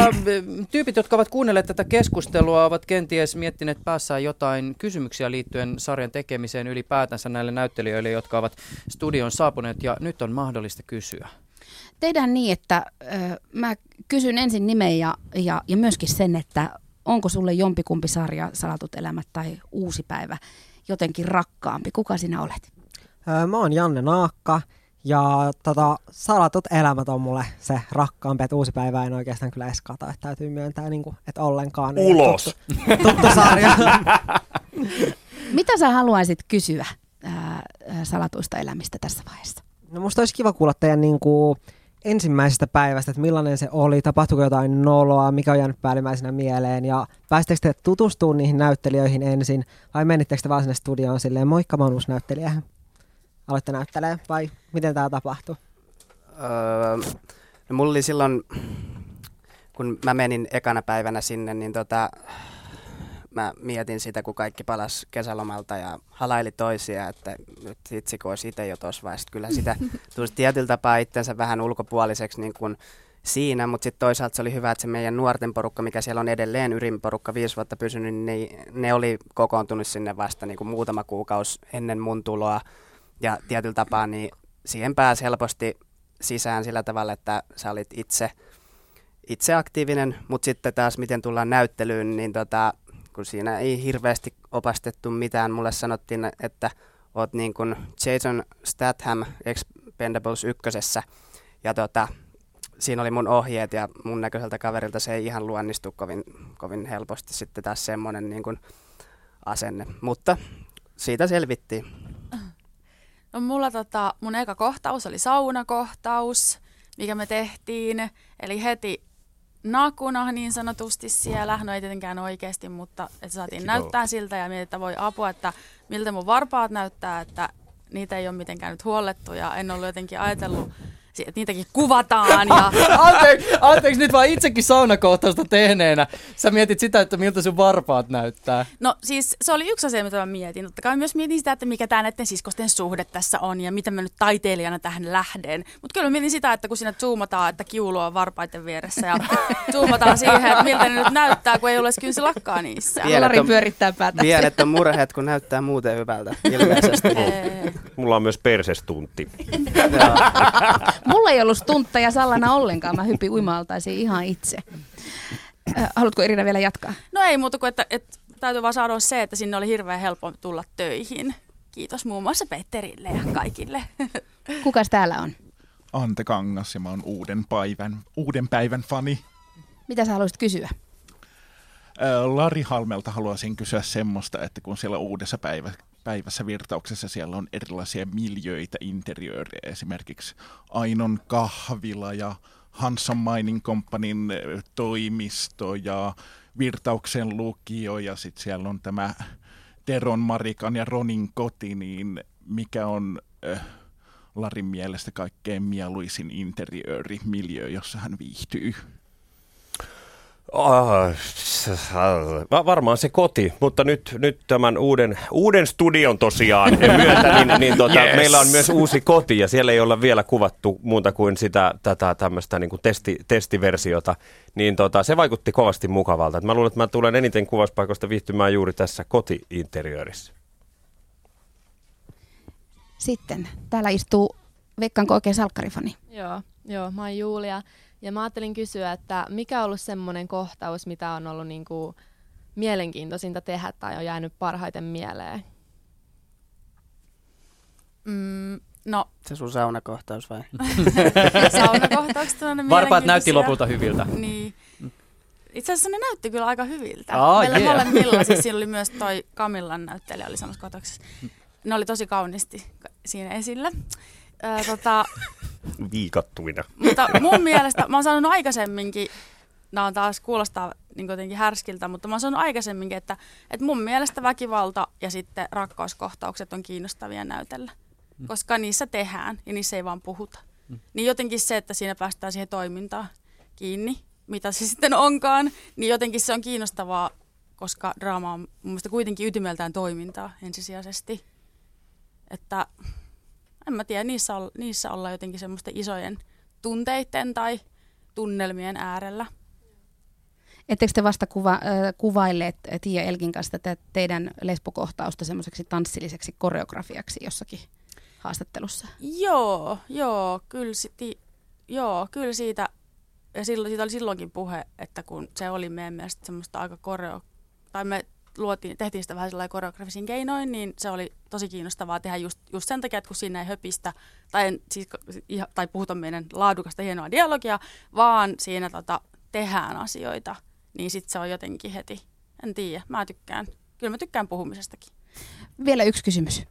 tyypit, jotka ovat kuunnelleet tätä keskustelua, ovat kenties miettineet päässään jotain kysymyksiä liittyen sarjan tekemiseen ylipäätänsä näille näyttelijöille, jotka ovat studion saapuneet, ja nyt on mahdollista kysyä. Tehdään niin, että ö, mä kysyn ensin nimen ja, ja, ja myöskin sen, että onko sulle jompikumpi sarja, Salatut elämät tai Uusi päivä, jotenkin rakkaampi? Kuka sinä olet? Öö, mä oon Janne Naakka ja tota, Salatut elämät on mulle se rakkaampi, että Uusi päivä en oikeastaan kyllä edes kata, että täytyy myöntää, niin kuin, että ollenkaan. Ulos! Tuttu, tuttu sarja. Mitä sä haluaisit kysyä ää, salatuista elämistä tässä vaiheessa? No musta olisi kiva kuulla teidän niin kuin, ensimmäisestä päivästä, että millainen se oli, tapahtuiko jotain noloa, mikä on jäänyt päällimmäisenä mieleen ja pääsittekö te tutustumaan niihin näyttelijöihin ensin vai menittekö te vaan sinne studioon silleen, moikka mä oon uusi näyttelijä, aloitte näyttelee vai miten tämä tapahtui? Öö, no mulla oli silloin, kun mä menin ekana päivänä sinne, niin tota, mä mietin sitä, kun kaikki palas kesälomalta ja halaili toisia, että nyt itse kun olisi itse jo tuossa vaiheessa. Kyllä sitä tulisi tietyllä tapaa itsensä vähän ulkopuoliseksi niin kuin siinä, mutta sitten toisaalta se oli hyvä, että se meidän nuorten porukka, mikä siellä on edelleen porukka viisi vuotta pysynyt, niin ne, ne oli kokoontunut sinne vasta niin kuin muutama kuukausi ennen mun tuloa. Ja tietyllä tapaa niin siihen pääsi helposti sisään sillä tavalla, että sä olit itse, itse aktiivinen, mutta sitten taas miten tullaan näyttelyyn, niin tota, kun siinä ei hirveästi opastettu mitään. Mulle sanottiin, että oot niin kuin Jason Statham Expendables ykkösessä. Ja tota, siinä oli mun ohjeet ja mun näköiseltä kaverilta se ei ihan luonnistu kovin, kovin helposti sitten taas semmoinen niin kuin asenne. Mutta siitä selvittiin. No mulla tota, mun eka kohtaus oli saunakohtaus, mikä me tehtiin. Eli heti nakuna niin sanotusti siellä. No ei tietenkään oikeasti, mutta että saatiin näyttää siltä ja mietin, että voi apua, että miltä mun varpaat näyttää, että niitä ei ole mitenkään nyt huollettu ja en ollut jotenkin ajatellut että niitäkin kuvataan. Ja... anteeksi, anteeksi, nyt vaan itsekin saunakohtausta tehneenä. Sä mietit sitä, että miltä sun varpaat näyttää. No siis se oli yksi asia, mitä mä mietin. Totta kai myös mietin sitä, että mikä tämä näiden siskosten suhde tässä on ja miten mä nyt taiteilijana tähän lähden. Mutta kyllä mä mietin sitä, että kun siinä zoomataan, että kiulu on varpaiden vieressä ja zoomataan siihen, että miltä ne nyt näyttää, kun ei ole kynsi lakkaa niissä. Lari pyörittää päätä. Pienet on murheet, kun näyttää muuten hyvältä ilmeisesti. Mulla on myös persestuntti. Mulla ei ollut stuntteja Sallana ollenkaan, mä hypin uimaltaisiin ihan itse. Haluatko Irina vielä jatkaa? No ei muuta kuin, että, että täytyy vaan sanoa se, että sinne oli hirveän helppo tulla töihin. Kiitos muun muassa Petterille ja kaikille. Kukas täällä on? Ante Kangas ja mä oon uuden päivän, uuden päivän fani. Mitä sä haluaisit kysyä? Lari Halmelta haluaisin kysyä semmoista, että kun siellä uudessa päivä, päivässä virtauksessa siellä on erilaisia miljöitä, interiööriä, esimerkiksi Ainon kahvila ja Hanson Mining Companyn toimisto ja Virtauksen lukio ja sitten siellä on tämä Teron, Marikan ja Ronin koti, niin mikä on äh, Larin mielestä kaikkein mieluisin interiööri, miljö, jossa hän viihtyy? Oh, varmaan se koti, mutta nyt, nyt tämän uuden, uuden studion tosiaan myötä, niin, niin tota, yes. meillä on myös uusi koti ja siellä ei olla vielä kuvattu muuta kuin sitä, tätä tämmöistä niin kuin testi, testiversiota, niin tota, se vaikutti kovasti mukavalta. Et mä luulen, että mä tulen eniten kuvauspaikoista viihtymään juuri tässä koti-interiörissä. Sitten täällä istuu Veikkaanko oikein salkkarifani? Joo, joo, mä oon Julia. Ja mä ajattelin kysyä, että mikä on ollut semmoinen kohtaus, mitä on ollut niin kuin mielenkiintoisinta tehdä tai on jäänyt parhaiten mieleen? Mm, no. Se sun saunakohtaus vai? saunakohtaukset on Varpaat näytti lopulta hyviltä. Niin. Itse asiassa ne näytti kyllä aika hyviltä. Oh, Meillä yeah. molemmilla, siis siinä oli myös toi Kamillan näyttelijä oli samassa kohtauksessa. Ne oli tosi kauniisti siinä esillä. Öö, tota, Viikattuina. mutta mun mielestä, mä oon sanonut aikaisemminkin, nämä on taas kuulostaa niin jotenkin härskiltä, mutta mä oon sanonut aikaisemminkin, että, että mun mielestä väkivalta ja sitten rakkauskohtaukset on kiinnostavia näytellä. Koska niissä tehdään ja niissä ei vaan puhuta. Niin jotenkin se, että siinä päästään siihen toimintaan kiinni, mitä se sitten onkaan, niin jotenkin se on kiinnostavaa, koska draama on mun mielestä kuitenkin ytimeltään toimintaa ensisijaisesti. Että en mä tiedä, niissä, olla, niissä ollaan jotenkin semmoisten isojen tunteiden tai tunnelmien äärellä. Ettekö te vasta kuva, äh, kuvailleet Tiia Elkin kanssa tätä teidän lesbokohtausta semmoiseksi tanssilliseksi koreografiaksi jossakin haastattelussa? Joo, joo, kyllä, siti, joo, kyllä siitä, ja silloin, siitä oli silloinkin puhe, että kun se oli meidän mielestä semmoista aika koreo, tai me luotiin, tehtiin sitä vähän sellainen koreografisin keinoin, niin se oli tosi kiinnostavaa tehdä just, just sen takia, että kun siinä ei höpistä, tai, siis, tai puhuta meidän laadukasta hienoa dialogia, vaan siinä tota, tehdään asioita, niin sitten se on jotenkin heti, en tiedä, mä tykkään, kyllä mä tykkään puhumisestakin. Vielä yksi kysymys.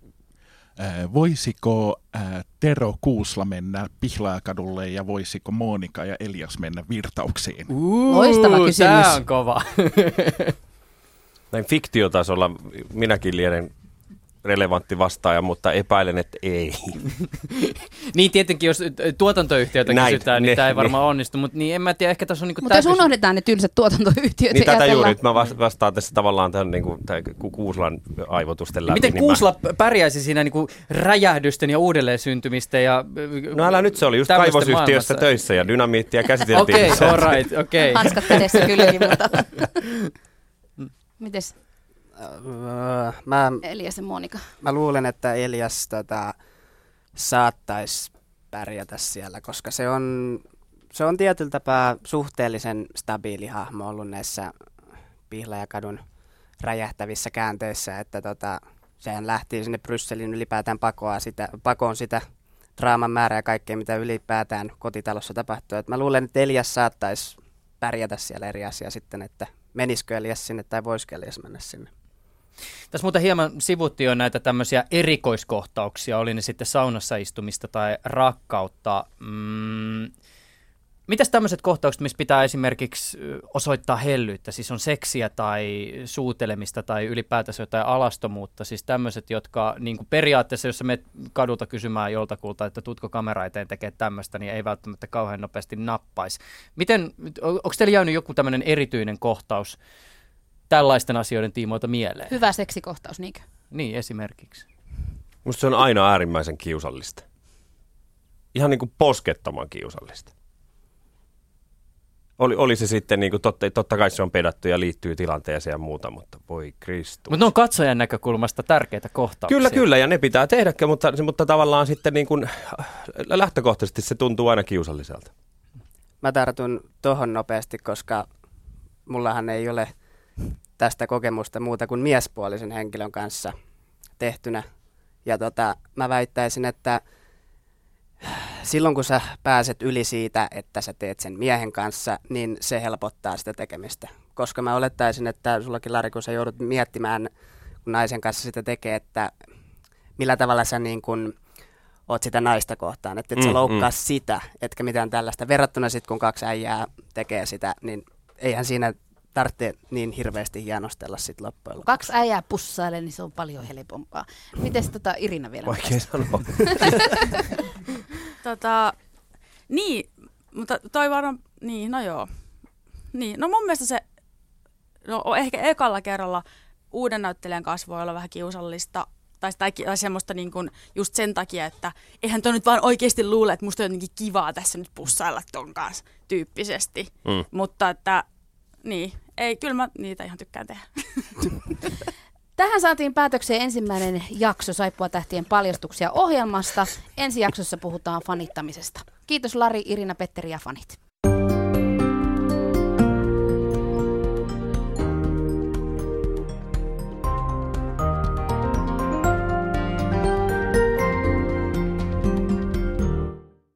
Äh, voisiko äh, Tero Kuusla mennä Pihlaakadulle ja voisiko Monika ja Elias mennä virtauksiin? Uh, Loistava kysymys. Tämä on kova. Näin fiktiotasolla minäkin lienen relevantti vastaaja, mutta epäilen, että ei. niin tietenkin, jos tuotantoyhtiötä Näin, kysytään, niin ne, tämä ei ne. varmaan onnistu, mutta niin en mä tiedä, ehkä tässä on niinku Mutta jos unohdetaan ne tylsät tuotantoyhtiöt Niin tätä juuri, nyt mä vas- vastaan tässä tavallaan tämän niin kuin, tämän Ku- Kuuslan aivotusten läpi. Miten niin Kuusla pärjäisi siinä niinku räjähdysten ja uudelleen syntymistä ja Mä... No älä nyt, se oli just kaivosyhtiössä maailmassa? töissä ja dynamiittia käsiteltiin. Okei, okay, all right, okei. Okay. Hanskat kädessä kylläkin, mutta... Mites Öö, mä, Elias ja Monika? mä luulen, että Elias tota, saattaisi pärjätä siellä, koska se on, se on tietyllä tapaa suhteellisen stabiili hahmo ollut näissä Pihlajakadun räjähtävissä käänteissä, että tota, sehän lähti sinne Brysselin ylipäätään pakoa sitä, pakoon sitä draaman määrää ja kaikkea, mitä ylipäätään kotitalossa tapahtuu. Et mä luulen, että Elias saattaisi pärjätä siellä eri asia sitten, että menisikö Elias sinne tai voisiko Elias mennä sinne. Tässä muuten hieman sivuttiin jo näitä tämmöisiä erikoiskohtauksia, oli ne sitten saunassa istumista tai rakkautta. Mm, mitäs tämmöiset kohtaukset, missä pitää esimerkiksi osoittaa hellyyttä, siis on seksiä tai suutelemista tai ylipäätänsä jotain alastomuutta, siis tämmöiset, jotka niin kuin periaatteessa, jos sä menet kadulta kysymään joltakulta, että tutko kamera eteen tekee tämmöistä, niin ei välttämättä kauhean nopeasti nappaisi. Miten, onko teillä jäänyt joku tämmöinen erityinen kohtaus tällaisten asioiden tiimoilta mieleen? Hyvä seksikohtaus, niinkö? Niin, esimerkiksi. Musta se on aina äärimmäisen kiusallista. Ihan niin kuin poskettoman kiusallista. Oli, oli se sitten, niin kuin totta, totta kai se on pedattu ja liittyy tilanteeseen ja muuta, mutta voi Kristus. Mutta ne on katsojan näkökulmasta tärkeitä kohtauksia. Kyllä, kyllä, ja ne pitää tehdäkin, mutta, mutta tavallaan sitten niin kuin, lähtökohtaisesti se tuntuu aina kiusalliselta. Mä tartun tohon nopeasti, koska mullahan ei ole tästä kokemusta muuta kuin miespuolisen henkilön kanssa tehtynä. Ja tota, mä väittäisin, että silloin kun sä pääset yli siitä, että sä teet sen miehen kanssa, niin se helpottaa sitä tekemistä. Koska mä olettaisin, että sullakin Lari, kun sä joudut miettimään, kun naisen kanssa sitä tekee, että millä tavalla sä niin kun oot sitä naista kohtaan, että et Mm, sä loukkaa mm. sitä, etkä mitään tällaista. Verrattuna sitten, kun kaksi äijää tekee sitä, niin eihän siinä tarvitse niin hirveästi hienostella sit loppujen lopuksi. Kaksi äijää pussailee, niin se on paljon helpompaa. Mites tota Irina vielä? Vaikea sanoa. Tota, niin, mutta toi varmaan, niin, no joo. niin, no mun mielestä se, no ehkä ekalla kerralla uuden näyttelijän kanssa voi olla vähän kiusallista, tai, tai, tai semmoista niin kuin just sen takia, että eihän toi nyt vaan oikeasti luule, että musta on jotenkin kivaa tässä nyt pussailla ton kanssa tyyppisesti. Mm. Mutta että, niin, ei, kyllä mä niitä ihan tykkään tehdä. Tähän saatiin päätökseen ensimmäinen jakso Saippua tähtien paljastuksia ohjelmasta. Ensi jaksossa puhutaan fanittamisesta. Kiitos Lari, Irina, Petteri ja fanit.